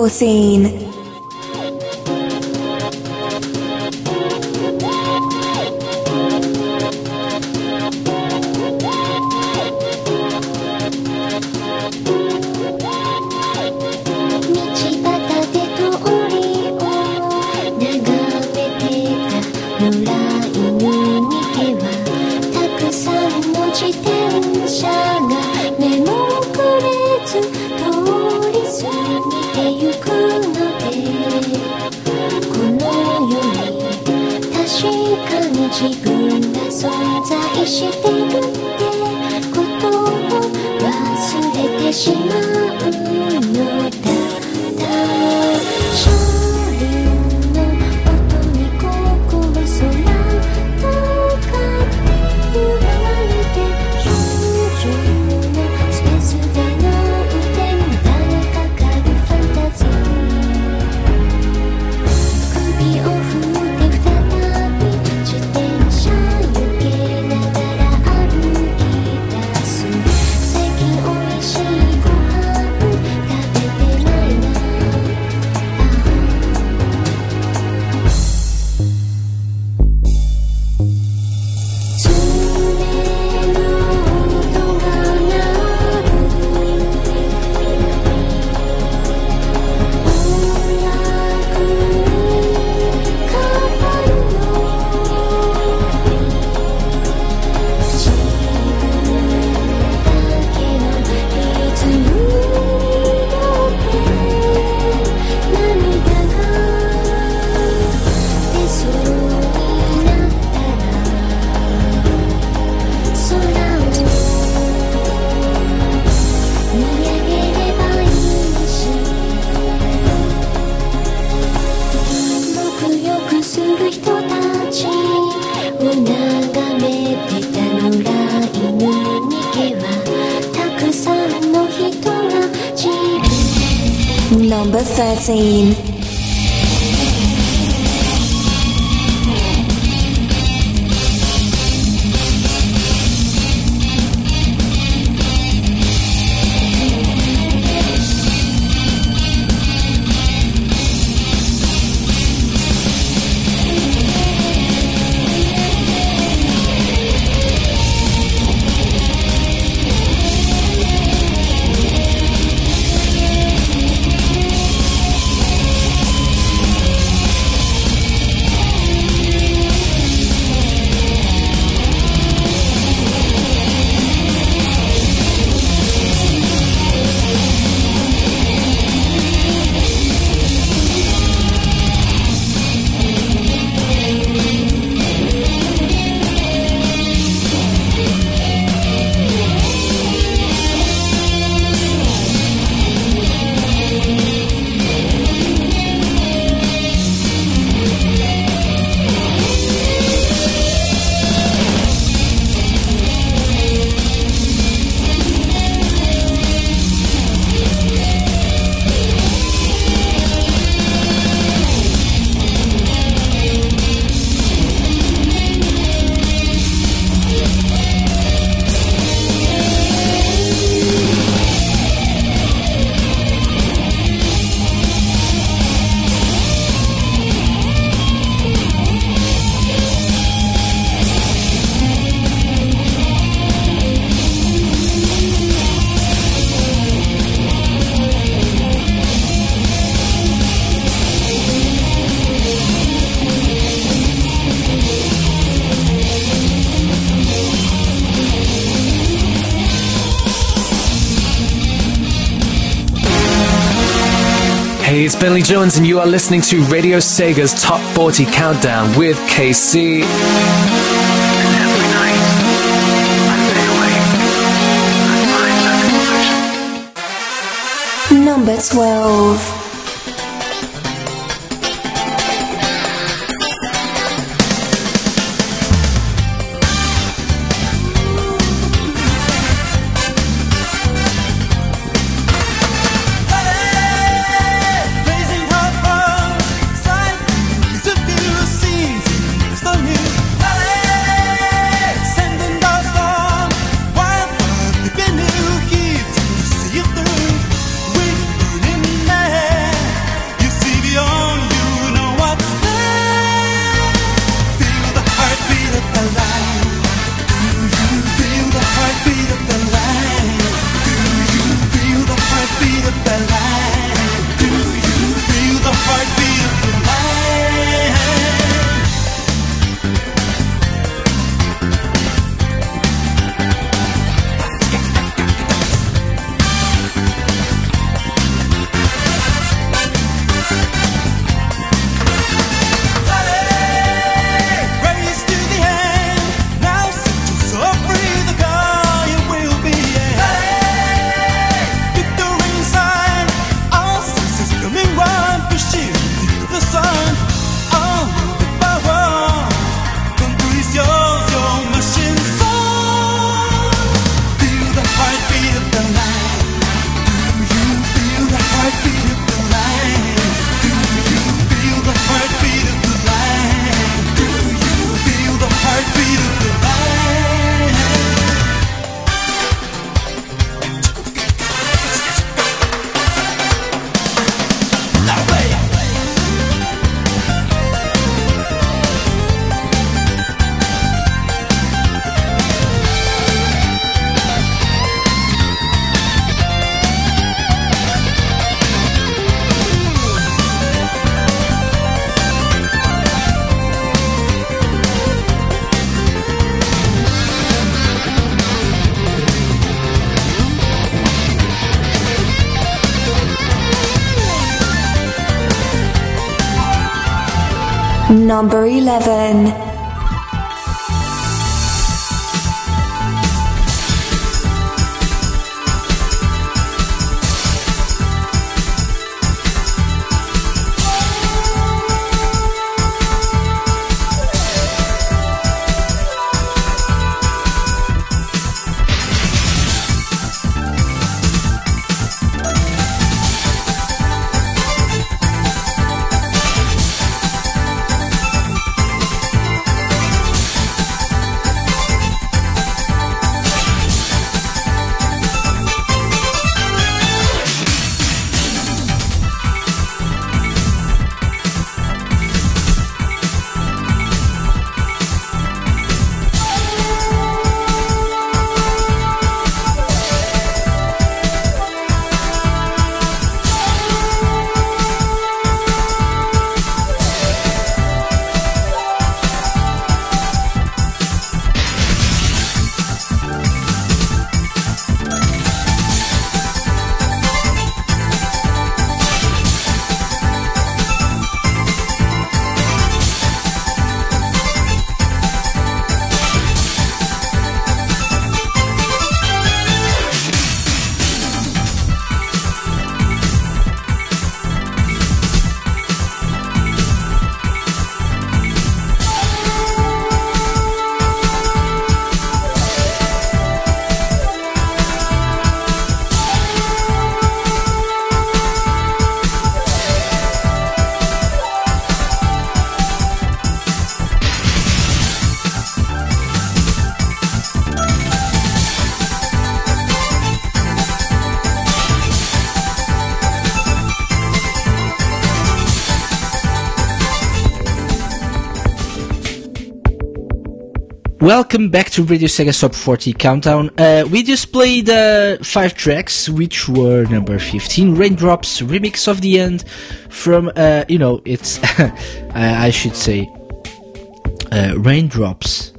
Scene. it's Billy Jones, and you are listening to Radio Sega's Top 40 Countdown with KC. number 12. Number 11. Welcome back to Radio Sega Top 40 Countdown. Uh, we just played uh, five tracks, which were number 15, Raindrops, Remix of the End, from, uh, you know, it's, I I should say, uh, Raindrops.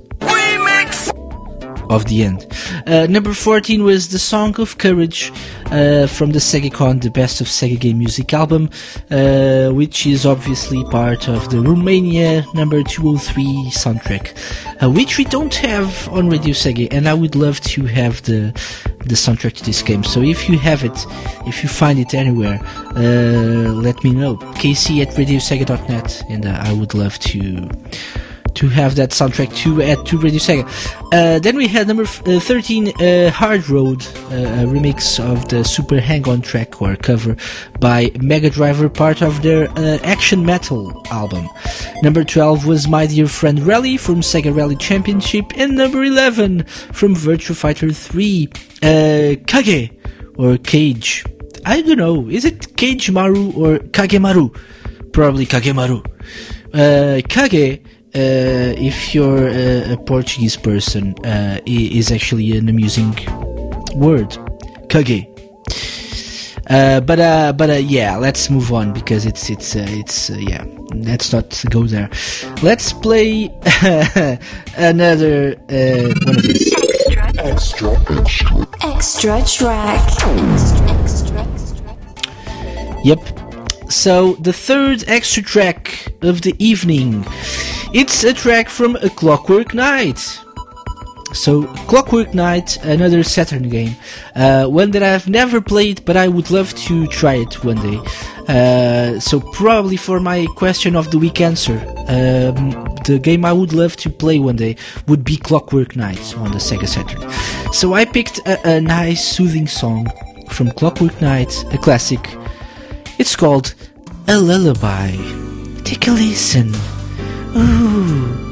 Of the end. Uh, number 14 was The Song of Courage uh, from the SegaCon, the Best of Sega Game Music album, uh, which is obviously part of the Romania number 203 soundtrack, uh, which we don't have on Radio Sega, and I would love to have the the soundtrack to this game. So if you have it, if you find it anywhere, uh, let me know. KC at radiosega.net, and uh, I would love to to have that soundtrack to add to Radio Sega. Uh, then we had number f- uh, 13, uh, Hard Road, uh, a remix of the Super Hang On track or cover by Mega Driver, part of their uh, Action Metal album. Number 12 was My Dear Friend Rally from Sega Rally Championship, and number 11 from Virtua Fighter 3, uh, Kage or Cage. I don't know, is it Cage Maru or Kagemaru? Probably Kagemaru. Uh, Kage uh, if you're a, a Portuguese person, uh, i- is actually an amusing word. Kage. Uh, but uh, but uh, yeah, let's move on because it's it's uh, it's uh, yeah. Let's not go there. Let's play another uh, one of these. Extra, extra. Extra track. Extra, Yep. So the third extra track of the evening, it's a track from A Clockwork Knight. So Clockwork Knight, another Saturn game, uh, one that I've never played, but I would love to try it one day. Uh, so probably for my question of the week answer, um, the game I would love to play one day would be Clockwork Knight on the Sega Saturn. So I picked a, a nice soothing song from Clockwork Knight, a classic. It's called A Lullaby. Take a listen. Ooh.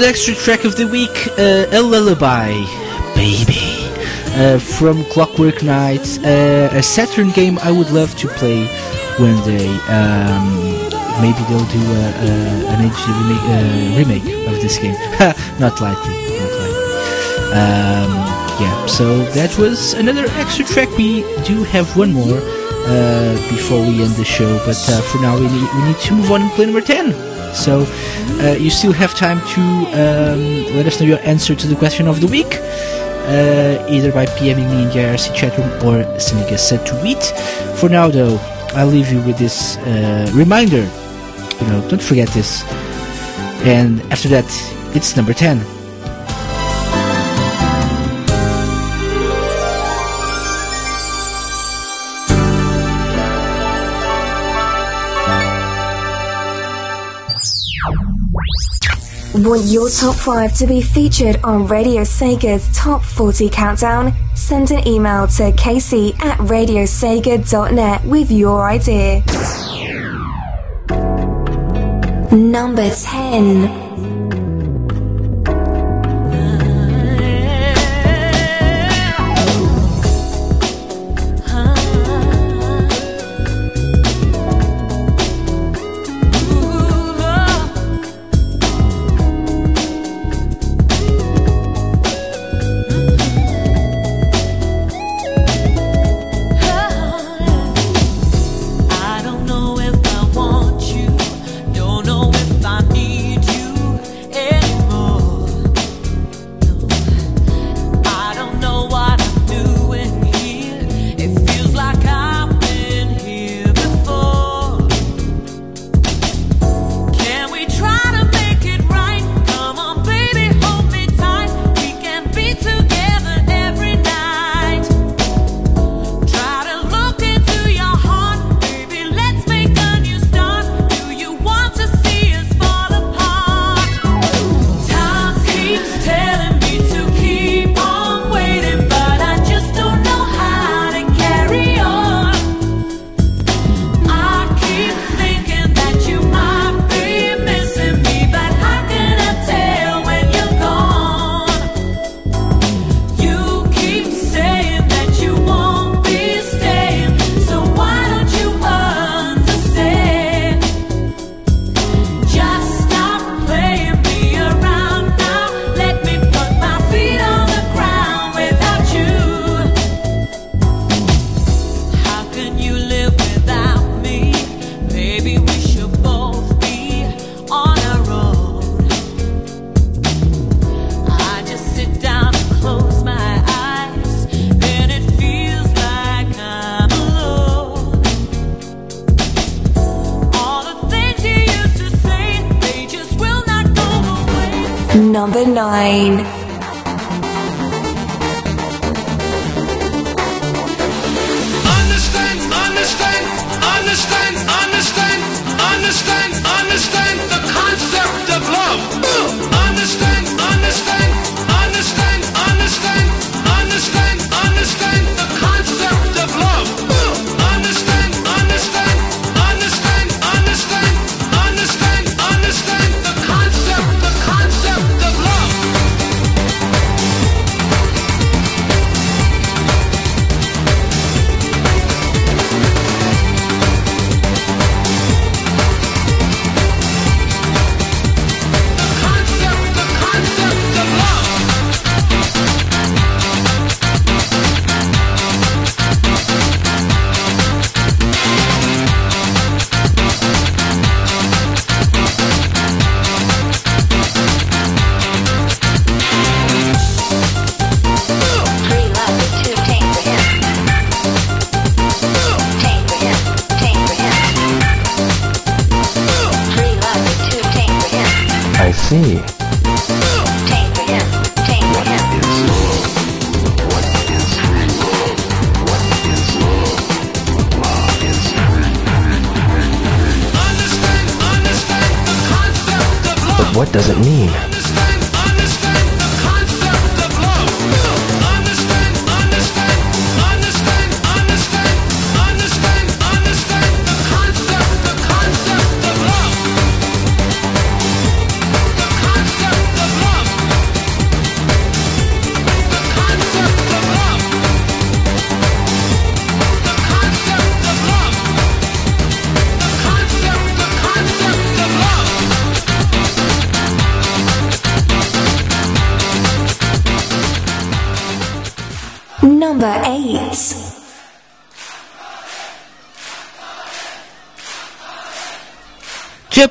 The extra track of the week, uh, A Lullaby, Baby, uh, from Clockwork Knight, uh, a Saturn game I would love to play one day. Um, maybe they'll do a, a, an HD remake, uh, remake of this game. not likely, not likely. Um, yeah, so that was another extra track. We do have one more uh, before we end the show, but uh, for now we need, we need to move on and play number 10. So uh, you still have time to um, let us know your answer to the question of the week, uh, either by PMing me in the IRC chat room or sending a tweet. For now, though, I'll leave you with this uh, reminder. You know, don't forget this. And after that, it's number 10. Want your top 5 to be featured on Radio Sega's Top 40 Countdown? Send an email to casey at radiosega.net with your idea. Number 10.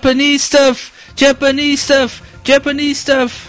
Japanese stuff! Japanese stuff! Japanese stuff!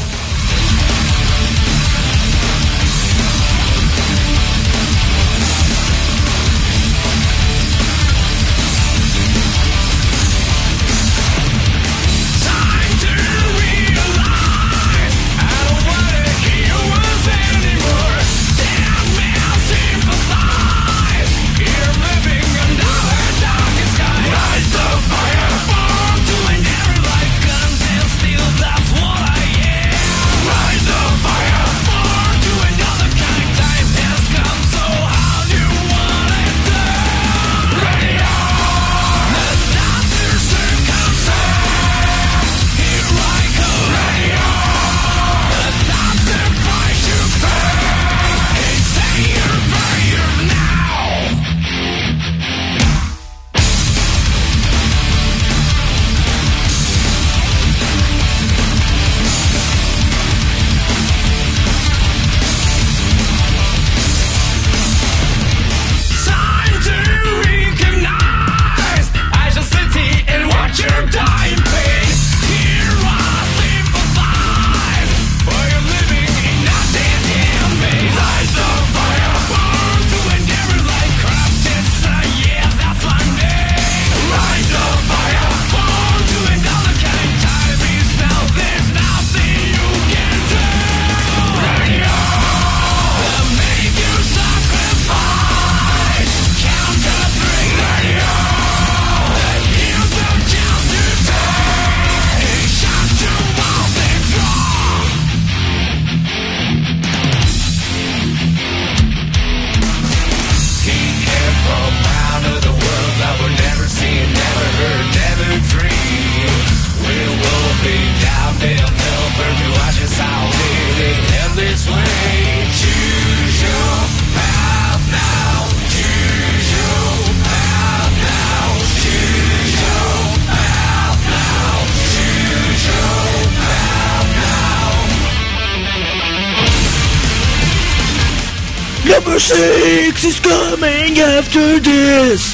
After this.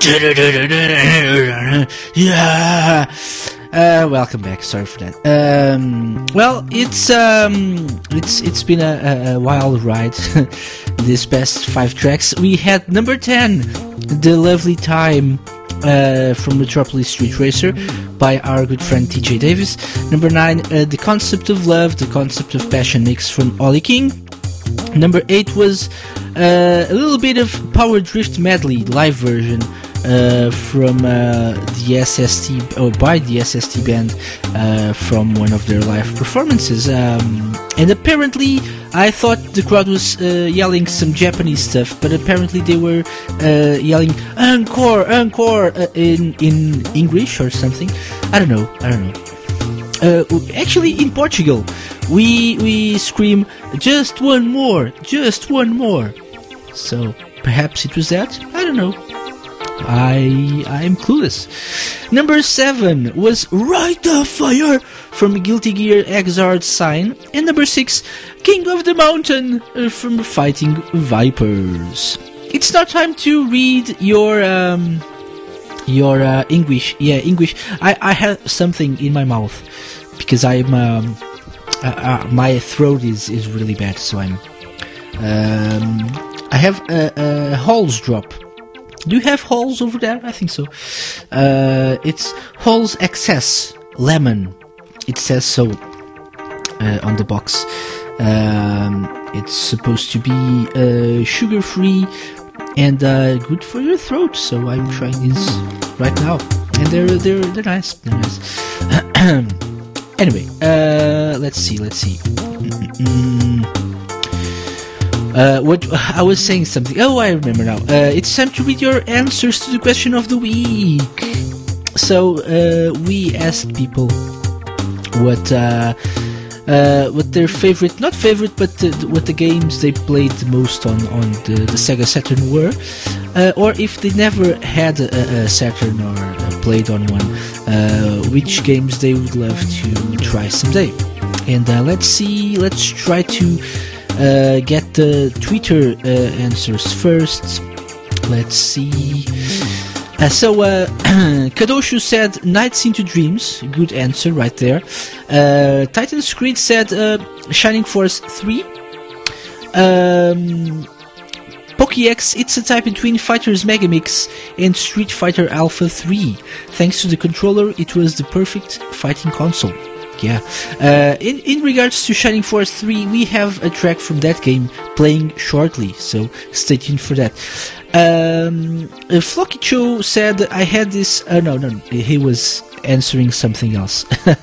yeah. Uh, welcome back. Sorry for that. Um, well, it's um, it's it's been a, a, wild ride. this past five tracks, we had number ten, "The Lovely Time" uh, from Metropolis Street Racer by our good friend TJ Davis. Number nine, uh, "The Concept of Love," the concept of passion mix from Ollie King. Number eight was uh, a little bit of Power Drift medley live version uh, from uh, the SST or by the SST band uh, from one of their live performances. Um, and apparently, I thought the crowd was uh, yelling some Japanese stuff, but apparently they were uh, yelling "encore, encore" in in English or something. I don't know. I don't know. Uh, actually, in Portugal, we we scream just one more, just one more. So perhaps it was that. I don't know. I I'm clueless. Number seven was Ride the Fire from Guilty Gear Xrd Sign, and number six, King of the Mountain uh, from Fighting Vipers. It's now time to read your um your uh, English. Yeah, English. I I have something in my mouth because I'm um, uh, uh, my throat is is really bad, so I'm um I have a, a Halls drop. Do you have Halls over there? I think so. Uh, it's Halls Excess Lemon. It says so uh, on the box. Um, it's supposed to be uh, sugar free and uh, good for your throat. So I'm trying this right now, and they're they're they're nice. They're nice. anyway, uh, let's see. Let's see. Mm-mm. Uh, what I was saying something. Oh, I remember now. Uh, it's time to read your answers to the question of the week. So uh, we asked people what uh, uh, what their favorite, not favorite, but what the games they played the most on on the, the Sega Saturn were, uh, or if they never had a, a Saturn or played on one, which games they would love to try someday. And let's see. Let's try to get the Twitter uh, answers first. Let's see. Uh, so, uh, Kadoshu said Nights into Dreams. Good answer right there. Uh, Titan's Creed said uh, Shining Force 3. Um, PokéX, it's a type between Fighters Megamix and Street Fighter Alpha 3. Thanks to the controller, it was the perfect fighting console. Yeah. Uh, in, in regards to Shining Force 3, we have a track from that game playing shortly, so stay tuned for that. Um, uh, Flocky Cho said, I had this. Uh, no, no, he was answering something else.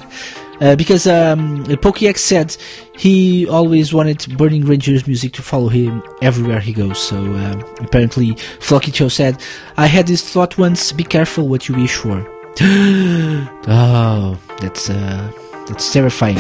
Uh, because um, Pokéx said he always wanted Burning Rangers music to follow him everywhere he goes. So um, apparently, Flocky Cho said, "I had this thought once. Be careful what you wish for." oh, that's uh, that's terrifying.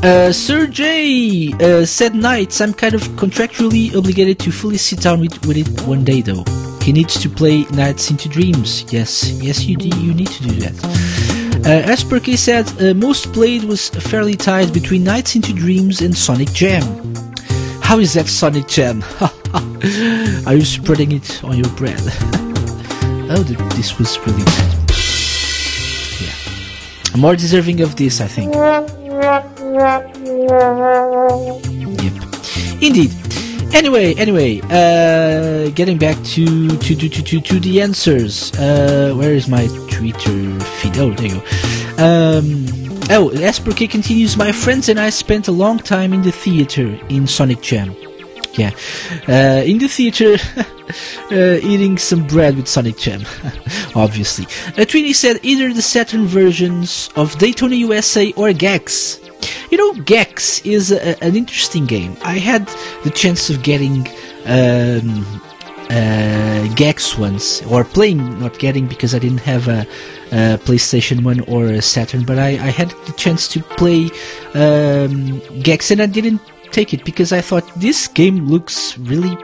Uh, Sir J uh, said nights. I'm kind of contractually obligated to fully sit down with, with it one day, though. He needs to play Nights into Dreams. Yes, yes, you do. You need to do that. Uh, as Perky said, uh, most played was fairly tied between Nights into Dreams and Sonic Jam. How is that Sonic Jam? Are you spreading it on your bread? oh, th- this was really bad. More deserving of this, I think. Yep. Indeed. Anyway, anyway, uh, getting back to to to to to, the answers. Uh, where is my Twitter feed? Oh, there you go. Um, oh, Asperke continues. My friends and I spent a long time in the theater in Sonic Jam. Yeah, uh, in the theater, uh, eating some bread with Sonic Jam, obviously. Uh, Trini said either the Saturn versions of Daytona USA or Gex. You know, Gex is a, an interesting game. I had the chance of getting um, uh, Gex once, or playing, not getting because I didn't have a, a PlayStation 1 or a Saturn, but I, I had the chance to play um, Gex and I didn't take it because I thought this game looks really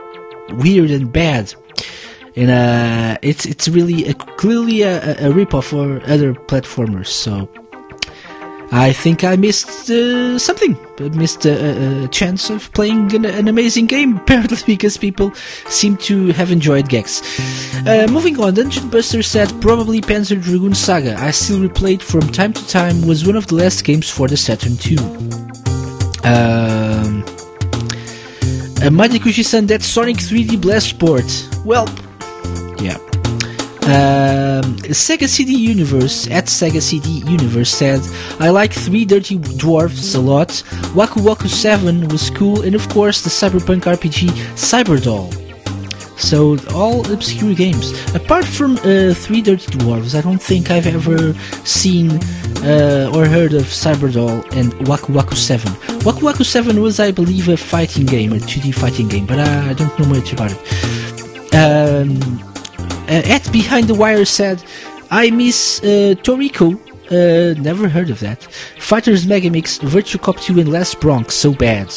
weird and bad. And uh, it's it's really a, clearly a, a ripoff for other platformers. So I think I missed uh, something. I missed a, a chance of playing an, an, amazing game, apparently because people seem to have enjoyed Gex. Uh, moving on, Dungeon Buster said probably Panzer Dragoon Saga. I still replayed from time to time. Was one of the last games for the Saturn II. Um, uh, Mighty Kushi-san, that Sonic 3D Blast Sport. Well, yeah. Um, Sega CD Universe at Sega CD Universe said, I like Three Dirty Dwarfs a lot. Waku Waku 7 was cool, and of course the cyberpunk RPG Cyberdoll. So, all obscure games. Apart from uh, Three Dirty Dwarfs, I don't think I've ever seen uh, or heard of Cyberdoll and Waku Waku 7. Waku Waku 7 was, I believe, a fighting game, a 2D fighting game, but I don't know much about it. Um, uh, at Behind the Wire said, I miss uh, Torico. Uh, never heard of that. Fighters Megamix, Virtua Cop 2, and Last Bronx. So bad.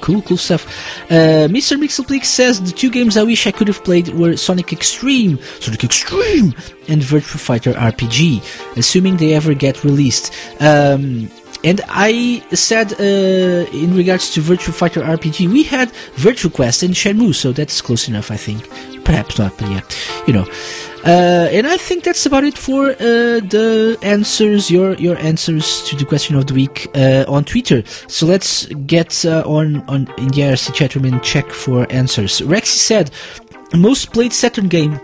Cool, cool stuff. Uh, Mr. Mixelplix says the two games I wish I could have played were Sonic X-treme, Sonic X-treme, and Virtua Fighter RPG, assuming they ever get released. Um, and I said, uh, in regards to Virtua Fighter RPG, we had Virtua Quest and Shenmue, so that's close enough, I think. Perhaps not, but yeah, you know. Uh, and I think that's about it for uh, the answers, your your answers to the question of the week uh, on Twitter. So let's get uh, on on in the IRC chat room and check for answers. Rexy said, most played Saturn game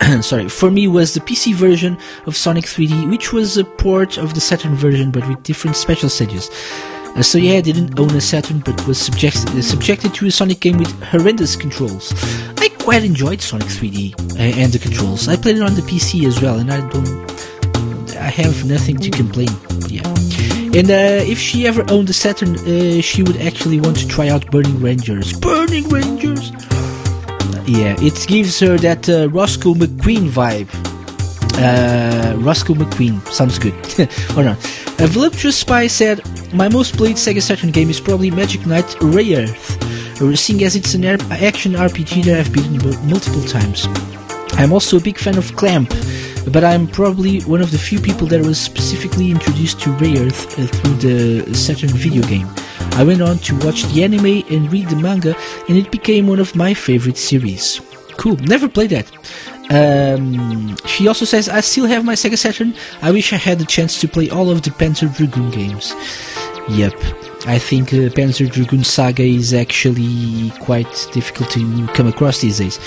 sorry, for me was the PC version of Sonic 3D, which was a port of the Saturn version but with different special stages. Uh, so yeah, didn't own a Saturn but was subjected, uh, subjected to a Sonic game with horrendous controls. I quite enjoyed Sonic 3D uh, and the controls. I played it on the PC as well and I don't... I have nothing to complain. Yeah. And uh, if she ever owned a Saturn, uh, she would actually want to try out Burning Rangers. Burning Rangers! Yeah, it gives her that uh, Rosco McQueen vibe. Uh, Rosco McQueen sounds good, or not? A voluptuous spy said, "My most played Sega Saturn game is probably Magic Knight Rayearth, uh, seeing as it's an action RPG that I've beaten multiple times. I'm also a big fan of Clamp." But I'm probably one of the few people that was specifically introduced to Rayearth uh, through the Saturn video game. I went on to watch the anime and read the manga, and it became one of my favorite series. Cool, never played that. Um, she also says, I still have my Sega Saturn. I wish I had the chance to play all of the Panzer Dragoon games. Yep. I think uh, Panzer Dragoon Saga is actually quite difficult to come across these days.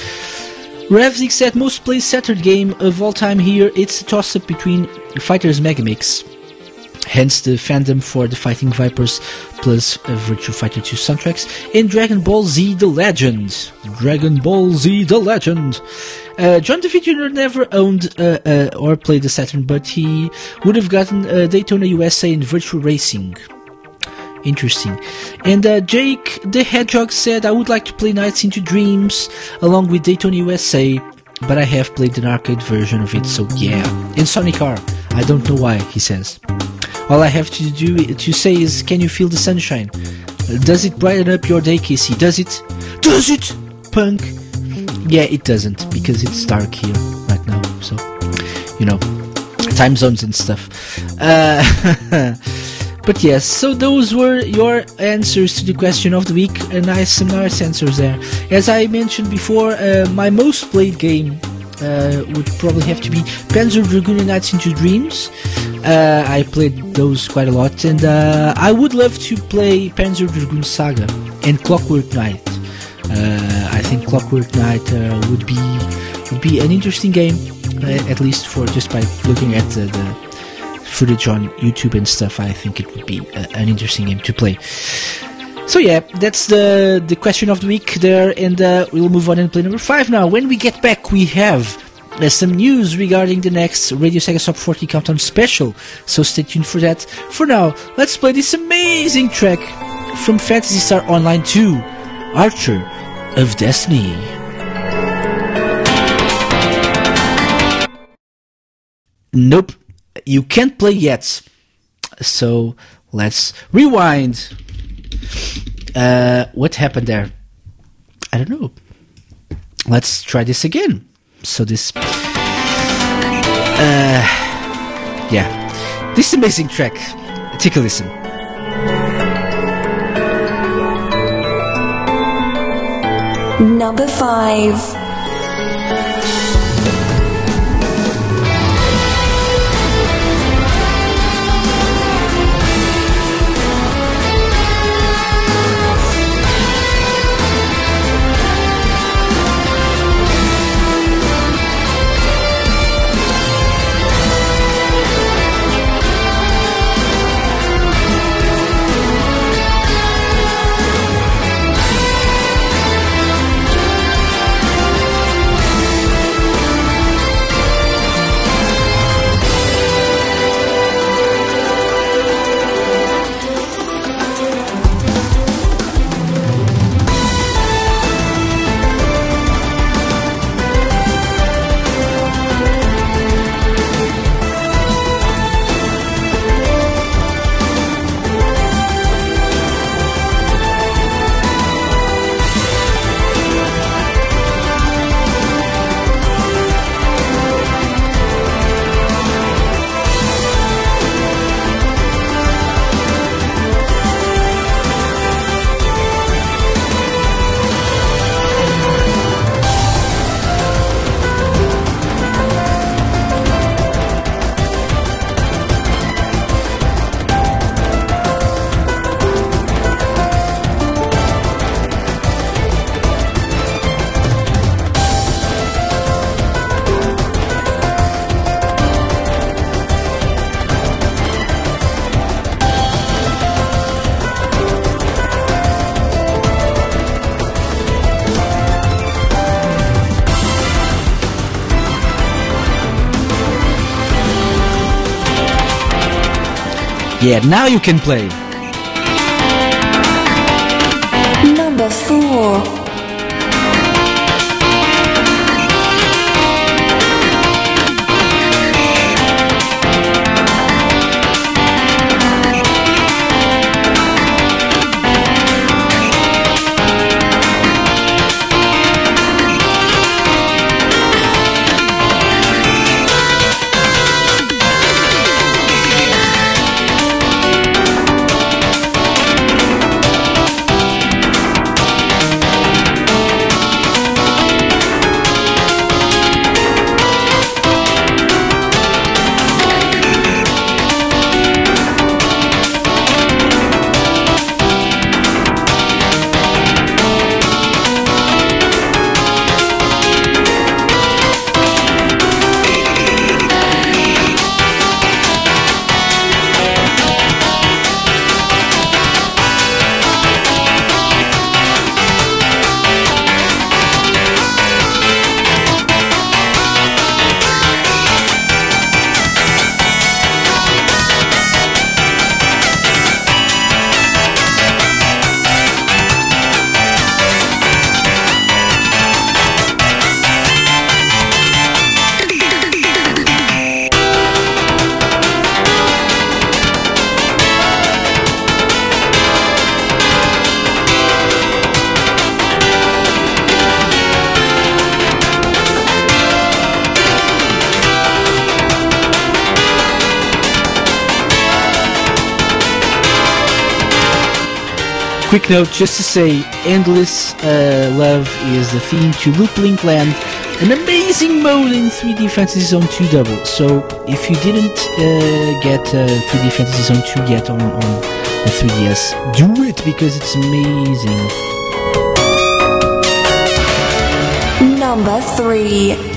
Revzik said most played Saturn game of all time here. It's a toss up between Fighters Megamix, hence the fandom for the Fighting Vipers plus uh, Fighter 2 soundtracks, and Dragon Ball Z The Legend. Dragon Ball Z The Legend. Uh, John DeVito Jr. never owned uh, uh, or played the Saturn, but he would have gotten uh, Daytona USA in Virtua Racing. Interesting. And uh, Jake the Hedgehog said, I would like to play Nights into Dreams along with Daytona USA, but I have played an arcade version of it, so yeah. And Sonic R. I don't know why, he says. All I have to do to say is, can you feel the sunshine? Does it brighten up your day, Casey? Does it? Does it? Punk. Yeah, it doesn't because it's dark here right now. So, you know, time zones and stuff. Uh, but yes, so those were your answers to the question of the week. A nice, some nice answers there. As I mentioned before, uh, my most played game uh, would probably have to be Panzer Dragoon and Nights into Dreams. Uh, I played those quite a lot, and uh, I would love to play Panzer Dragoon Saga and Clockwork Knight. Uh, I think Clockwork Knight uh, would be would be an interesting game, uh, at least for just by looking at the, the footage on YouTube and stuff. I think it would be an interesting game to play. So yeah, that's the the question of the week there, and uh, we'll move on and play number five now. When we get back, we have some news regarding the next Radio Sega Top 40 Countdown special. So stay tuned for that. For now, let's play this amazing track from Phantasy Star Online 2, Archer of Destiny. Nope, you can't play yet. So let's rewind. Uh, what happened there? I don't know. Let's try this again. So this, uh, yeah, this amazing track. Take a listen. Number 5. Yeah, now you can play. Quick note just to say Endless uh, Love is the theme to Loop Link Land, an amazing mode in 3D Fantasy Zone 2 Double. So if you didn't uh, get uh, 3D Fantasy Zone 2 yet on, on the 3DS, do it because it's amazing. Number 3.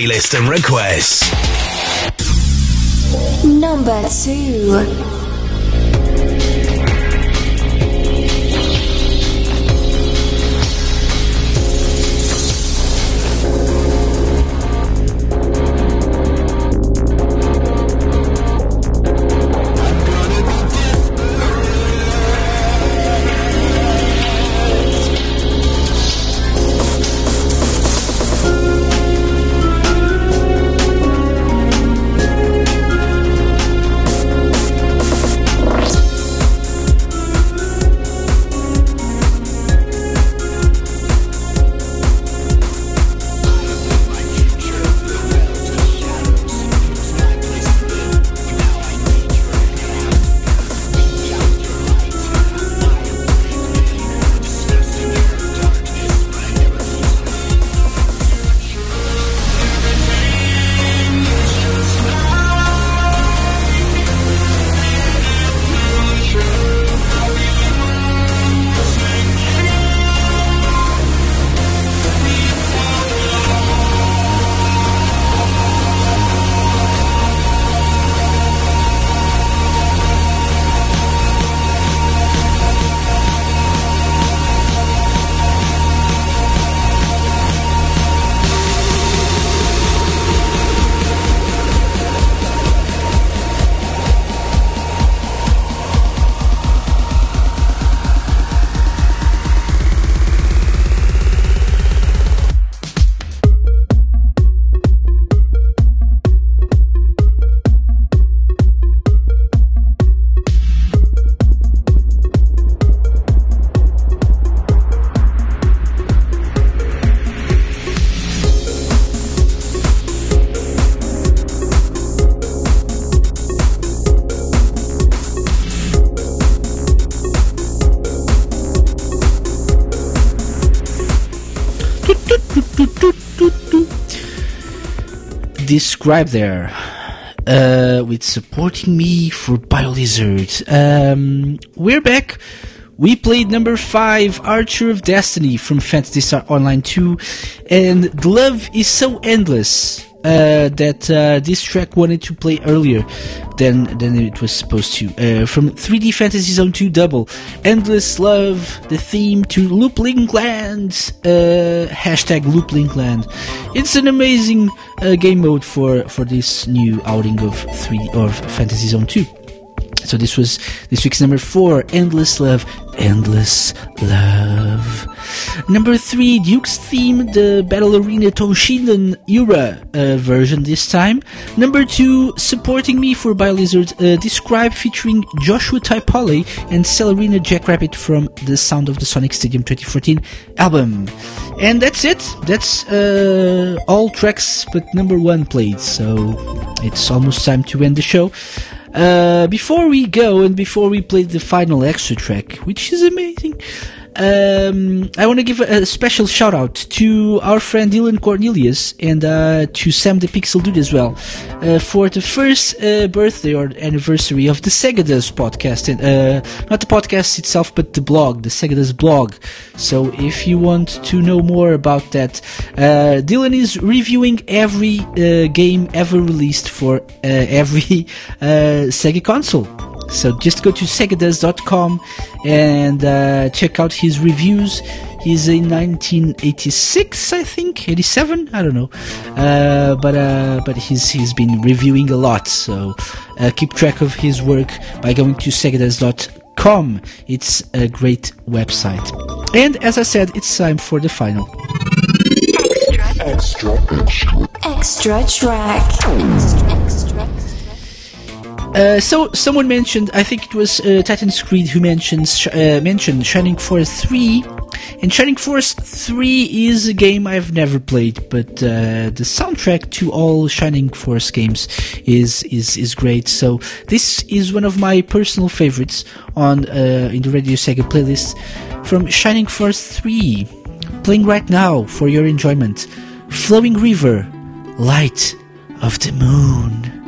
Playlist and Requests. Number 2. Describe there uh, with supporting me for BioLizard. Um, we're back. We played number five, Archer of Destiny from Phantasy Star Online 2, and the love is so endless. Uh, that uh, this track wanted to play earlier than than it was supposed to. Uh, from 3D Fantasy Zone 2 Double, Endless Love, the theme to Loop Link Land, uh, hashtag Loop Link Land. It's an amazing uh, game mode for for this new outing of 3 of Fantasy Zone 2. So this was this week's number four, Endless Love, Endless Love. Number three, Duke's theme, the Battle Arena Toshinden Ura uh, version this time. Number two, Supporting Me for Biolizard, uh, Describe featuring Joshua Typoli and Celerina Jackrabbit from the Sound of the Sonic Stadium 2014 album. And that's it. That's uh, all tracks but number one played. So it's almost time to end the show. Uh, before we go and before we play the final extra track, which is amazing, um, I want to give a, special shout out to our friend Dylan Cornelius and uh, to Sam the Pixel Dude as well uh, for the first uh, birthday or anniversary of the Sega Does podcast. And, uh, not the podcast itself, but the blog, the Sega Does blog. So if you want to know more about that, uh, Dylan is reviewing every uh, game ever released for every Sega console. So just go to segadoes.com and uh, check out his reviews. He's in 1986, I think, 87. I don't know, uh, but uh, but he's he's been reviewing a lot. So uh, keep track of his work by going to segadoes.com. It's a great website. And as I said, it's time for the final. Extra, extra. Extra track. Extra, Uh, so someone mentioned, I think it was uh, Titan's Creed who mentions uh, mentioned Shining Force three, and Shining Force three is a game I've never played, but uh, the soundtrack to all Shining Force games is is is great. So this is one of my personal favorites on uh, in the Radio Sega playlist from Shining Force three, playing right now for your enjoyment. Flowing River, Light of the Moon.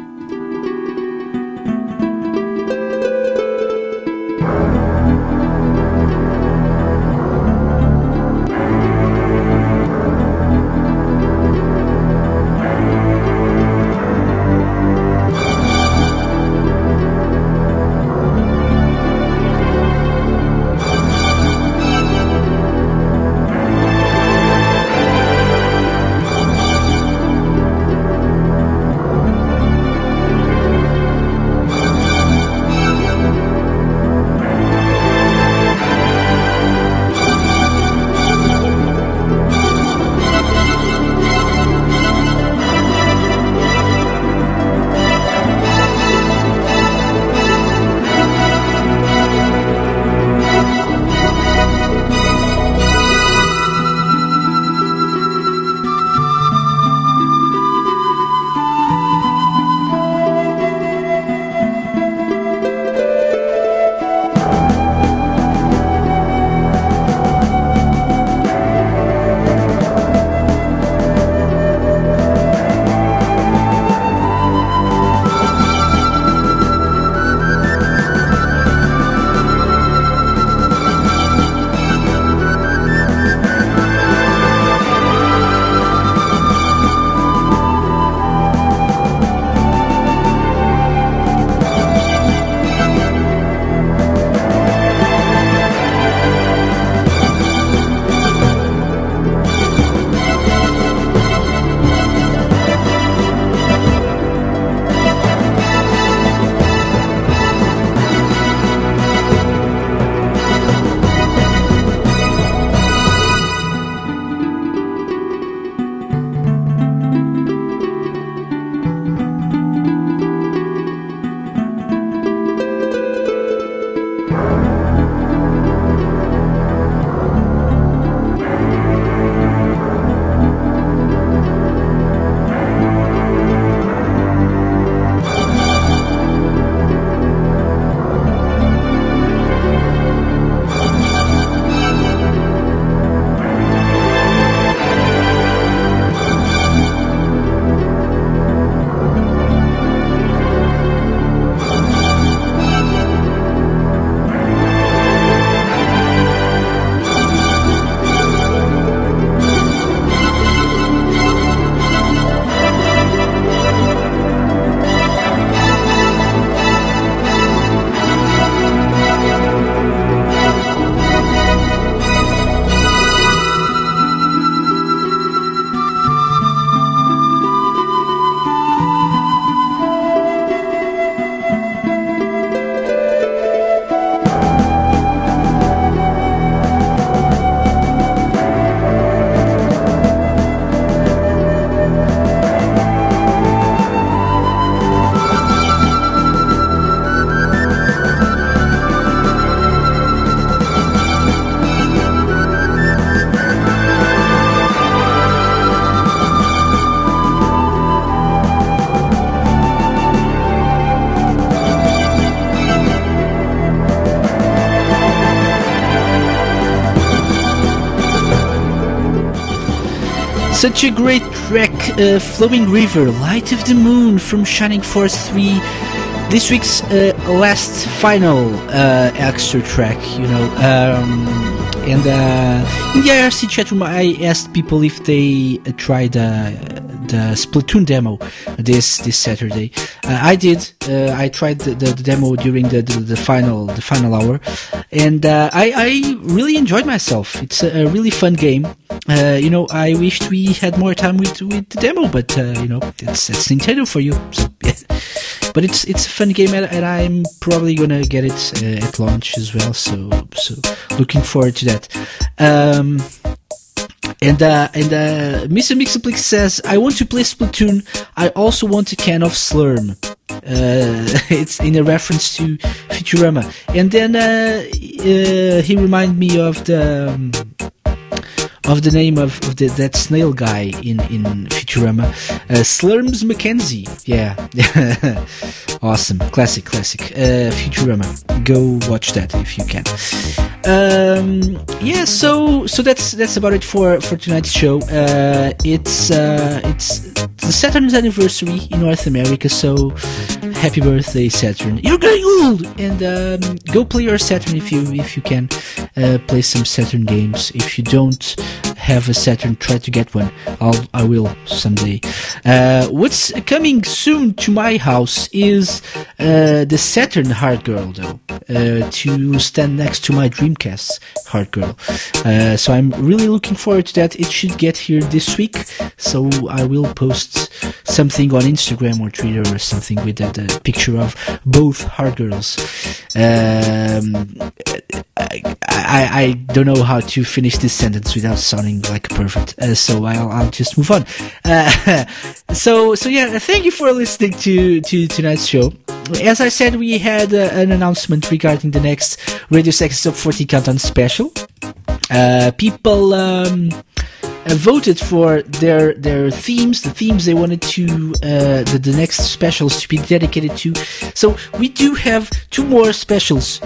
Such a great track, uh, Flowing River, Light of the Moon from Shining Force 3. This week's uh, last final uh, extra track, you know. Um, and uh, in the IRC chat room, I asked people if they uh, tried uh, the Splatoon demo this this Saturday. Uh, I did. Uh, I tried the, the, the demo during the, the, the final the final hour, and uh, I, I really enjoyed myself. It's a, a really fun game. Uh, you know, I wished we had more time with with the demo, but uh, you know, it's that's Nintendo for you. So, but it's it's a fun game, and, I'm probably gonna get it uh, at launch as well. So so looking forward to that. Um, and uh, and uh, Mr. Mixaplix says, "I want to play Splatoon. I also want a can of Slurm." Uh, it's in a reference to Futurama. And then uh, uh, he reminded me of the um, of the name of, of the, that snail guy in in Futurama, uh, Slurms McKenzie. Yeah, awesome, classic, classic. Uh, Futurama. Go watch that if you can. Um, yeah, so so that's that's about it for for tonight's show. Uh, it's uh, it's the Saturn's anniversary in North America, so happy birthday, Saturn! You're getting old, and um, go play your Saturn if you if you can. Uh, play some Saturn games. If you don't have a Saturn, try to get one. I'll I will someday. Uh, what's coming soon to my house is uh, the Saturn Hard Girl, though, uh, to stand next to my Dreamcast Hard Girl. Uh, so I'm really looking forward to that. It should get here this week, so I will post something on Instagram or Twitter or something with that uh, picture of both Hard Girls. Um, I, I, I don't know how to finish this sentence without sounding like perfect, uh, so I'll, I'll just move on. Uh, so, so yeah, thank you for listening to, to tonight's show. As I said, we had uh, an announcement regarding the next Radio Sega Top 40 Countdown special. Uh, people, um, uh, voted for their their themes, the themes they wanted to uh, the, the next specials to be dedicated to. So we do have two more specials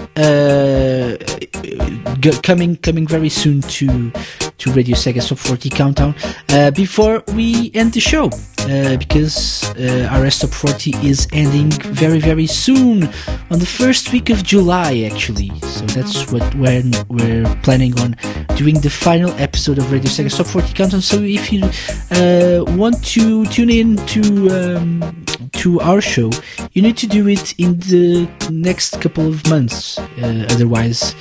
coming coming very soon to to Radio Sega Top 40 Countdown. Uh, before we end the show, uh, because uh, our Top 40 is ending very very soon on the first week of July, actually. So that's what when we're planning on doing the final episode of Radio Sega Top 40 Countdown. So if you uh, want to tune in to um, to our show, you need to do it in the next couple of months. Uh, otherwise,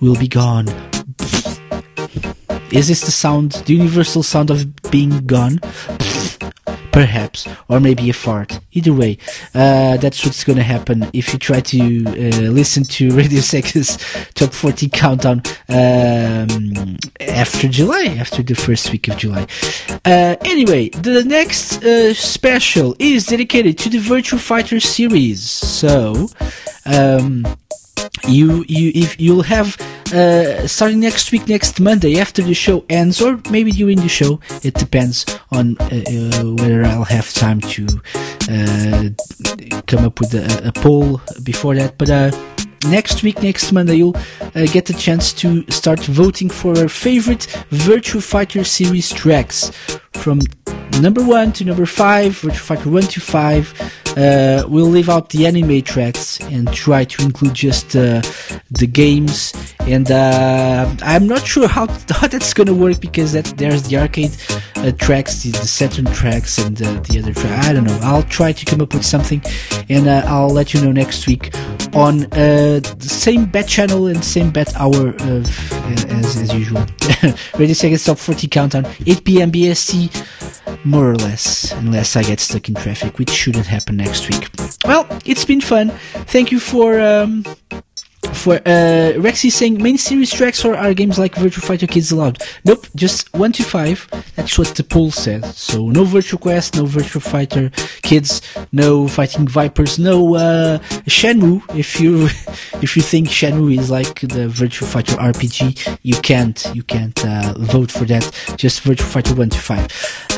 we'll be gone. Is this the sound, the universal sound of being gone? Perhaps, or maybe a fart. Either way, uh, that's what's gonna happen if you try to uh, listen to Radio Sega's Top 40 Countdown um, after July, after the first week of July. Uh, anyway, the next uh, special is dedicated to the Virtua Fighter series. So, um, you you if you'll have uh, starting next week, next Monday after the show ends, or maybe during the show. It depends on uh, uh, whether I'll have time to uh, come up with a, a poll before that. But uh, next week, next Monday, you'll uh, get a chance to start voting for our favorite Virtua Fighter series tracks from number one to number five, Virtua Fighter one to five. Uh, we'll leave out the anime tracks and try to include just uh, the games. And uh, I'm not sure how, how that's gonna work because that there's the arcade uh, tracks, the, the Saturn tracks, and uh, the other track. I don't know. I'll try to come up with something, and uh, I'll let you know next week on the same bet channel and same bet hour of, as, as usual. Radio Sega Top 40 Countdown, 8 p.m. BST, more or less, unless I get stuck in traffic, which shouldn't happen next week. Well, it's been fun. Thank you for. Um, for uh, Rexy saying main series tracks or are games like Virtua Fighter Kids allowed? Nope, just one to five. That's what the poll said. So no Virtua Quest, no Virtua Fighter Kids, no Fighting Vipers, no uh, Shenmue. If you if you think Shenmue is like the Virtua Fighter RPG, you can't you can't uh, vote for that. Just Virtua Fighter one to five.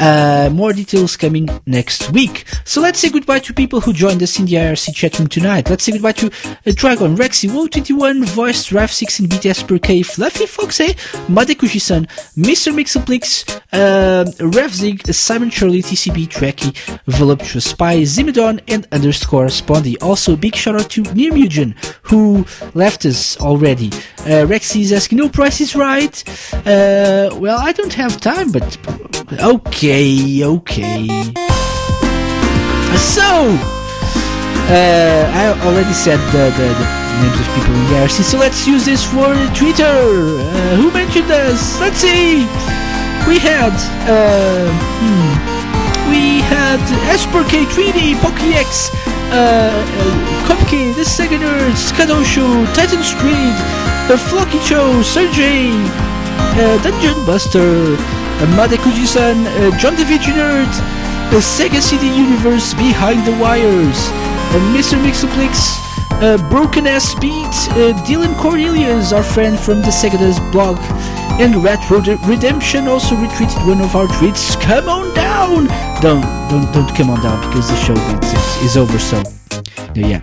Uh, more details coming next week. So let's say goodbye to people who joined us in the IRC chat room tonight. Let's say goodbye to uh, Dragon, Rexy, Wotan, 21 voiced Raf 16 bit per K Fluffy Foxy Madekushi-san Mr. Mixoplix uh, Revzig Simon Charlie TCB Trekkie Voluptuous Spy Zimidon and underscore Spondy. Also big shout out to Nirmugen who left us already. Uh, Rexy is asking no price is right. Uh, well I don't have time but okay okay. So uh, I already said the, the, the names of people in the IRC, so let's use this for Twitter. Uh, who mentioned us? Let's see. We had, uh, hmm, we had Esper K3D, PokéX, uh, uh, Cupcake, The Sega Nerds, Kadosho, Titan Street, uh, Cho, Sergey, uh, Dungeon Buster, uh, Madekuji-san, uh, John the Nerd, the Sega CD Universe Behind the Wires, uh, Mr. Mixoplex, uh, Broken Ass Beat, uh, Dylan Cornelius, our friend from the Sega Does blog, and Retro De- Redemption also retweeted one of our tweets. Come on down! Don't, don't, don't come on down because the show is, is, over. So, yeah,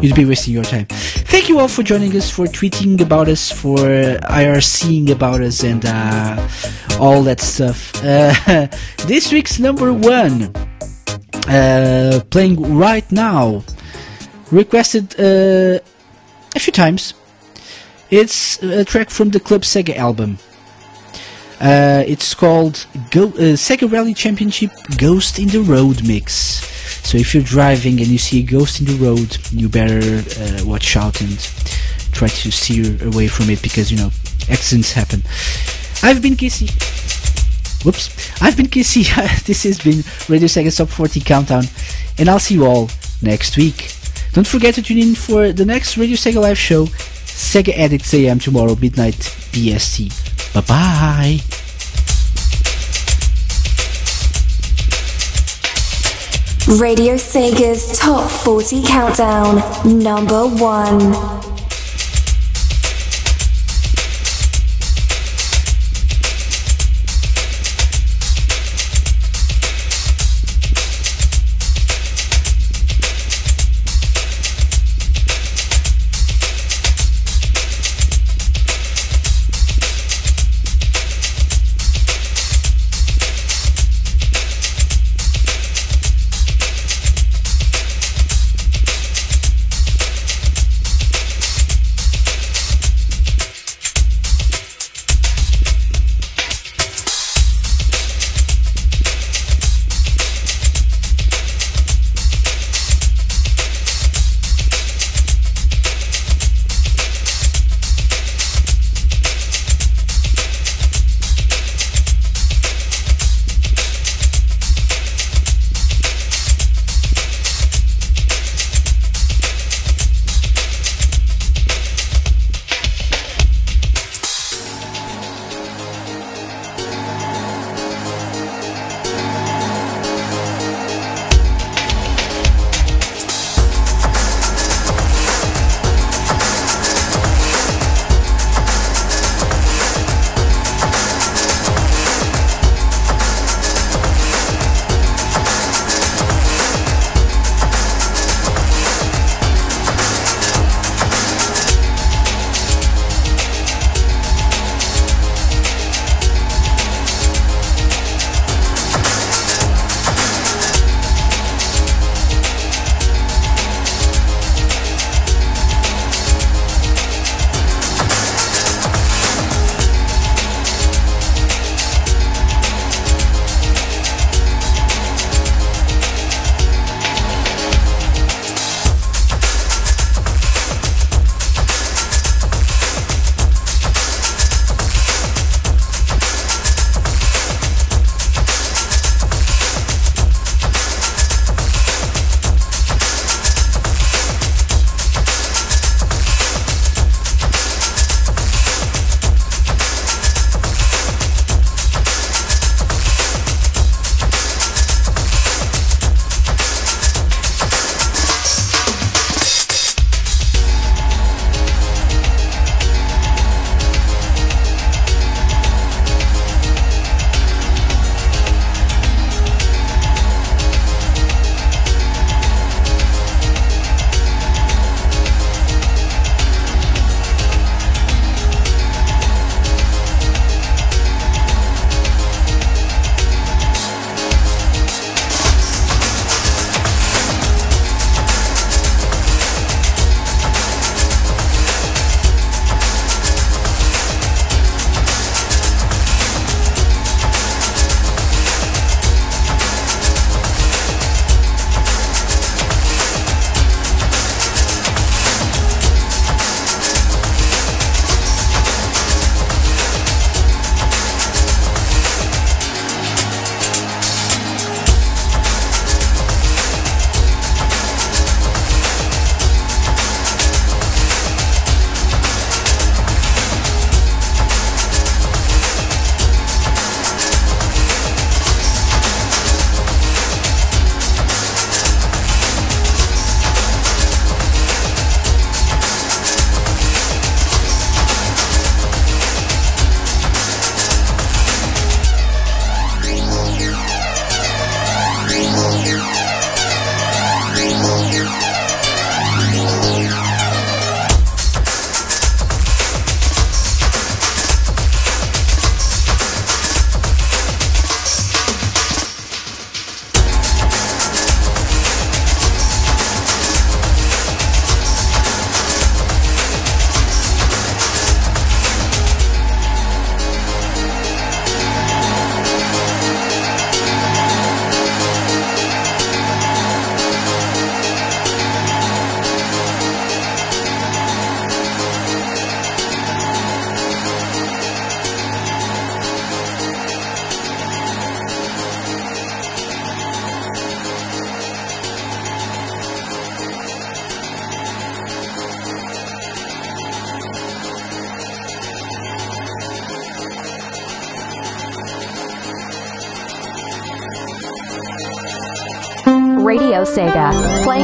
you'd be wasting your time. Thank you all for joining us, for tweeting about us, for uh, IRCing about us, and uh, all that stuff. Uh, this week's number one, uh, playing right now, requested uh, a few times. It's a track from the Club Sega album. Uh, it's called Go- uh, Sega Rally Championship Ghost in the Road Mix. So if you're driving and you see a ghost in the road, you better uh, watch out and try to steer away from it because, you know, accidents happen. I've been Kissy. Whoops. I've been Kissy. this has been Radio Sega Top 40 Countdown. And I'll see you all next week. Don't forget to tune in for the next Radio Sega Live show, Sega Addicts AM tomorrow, midnight BST. Bye bye. Radio Sega's Top 40 Countdown, number one.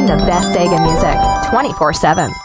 The best Sega music 24 7.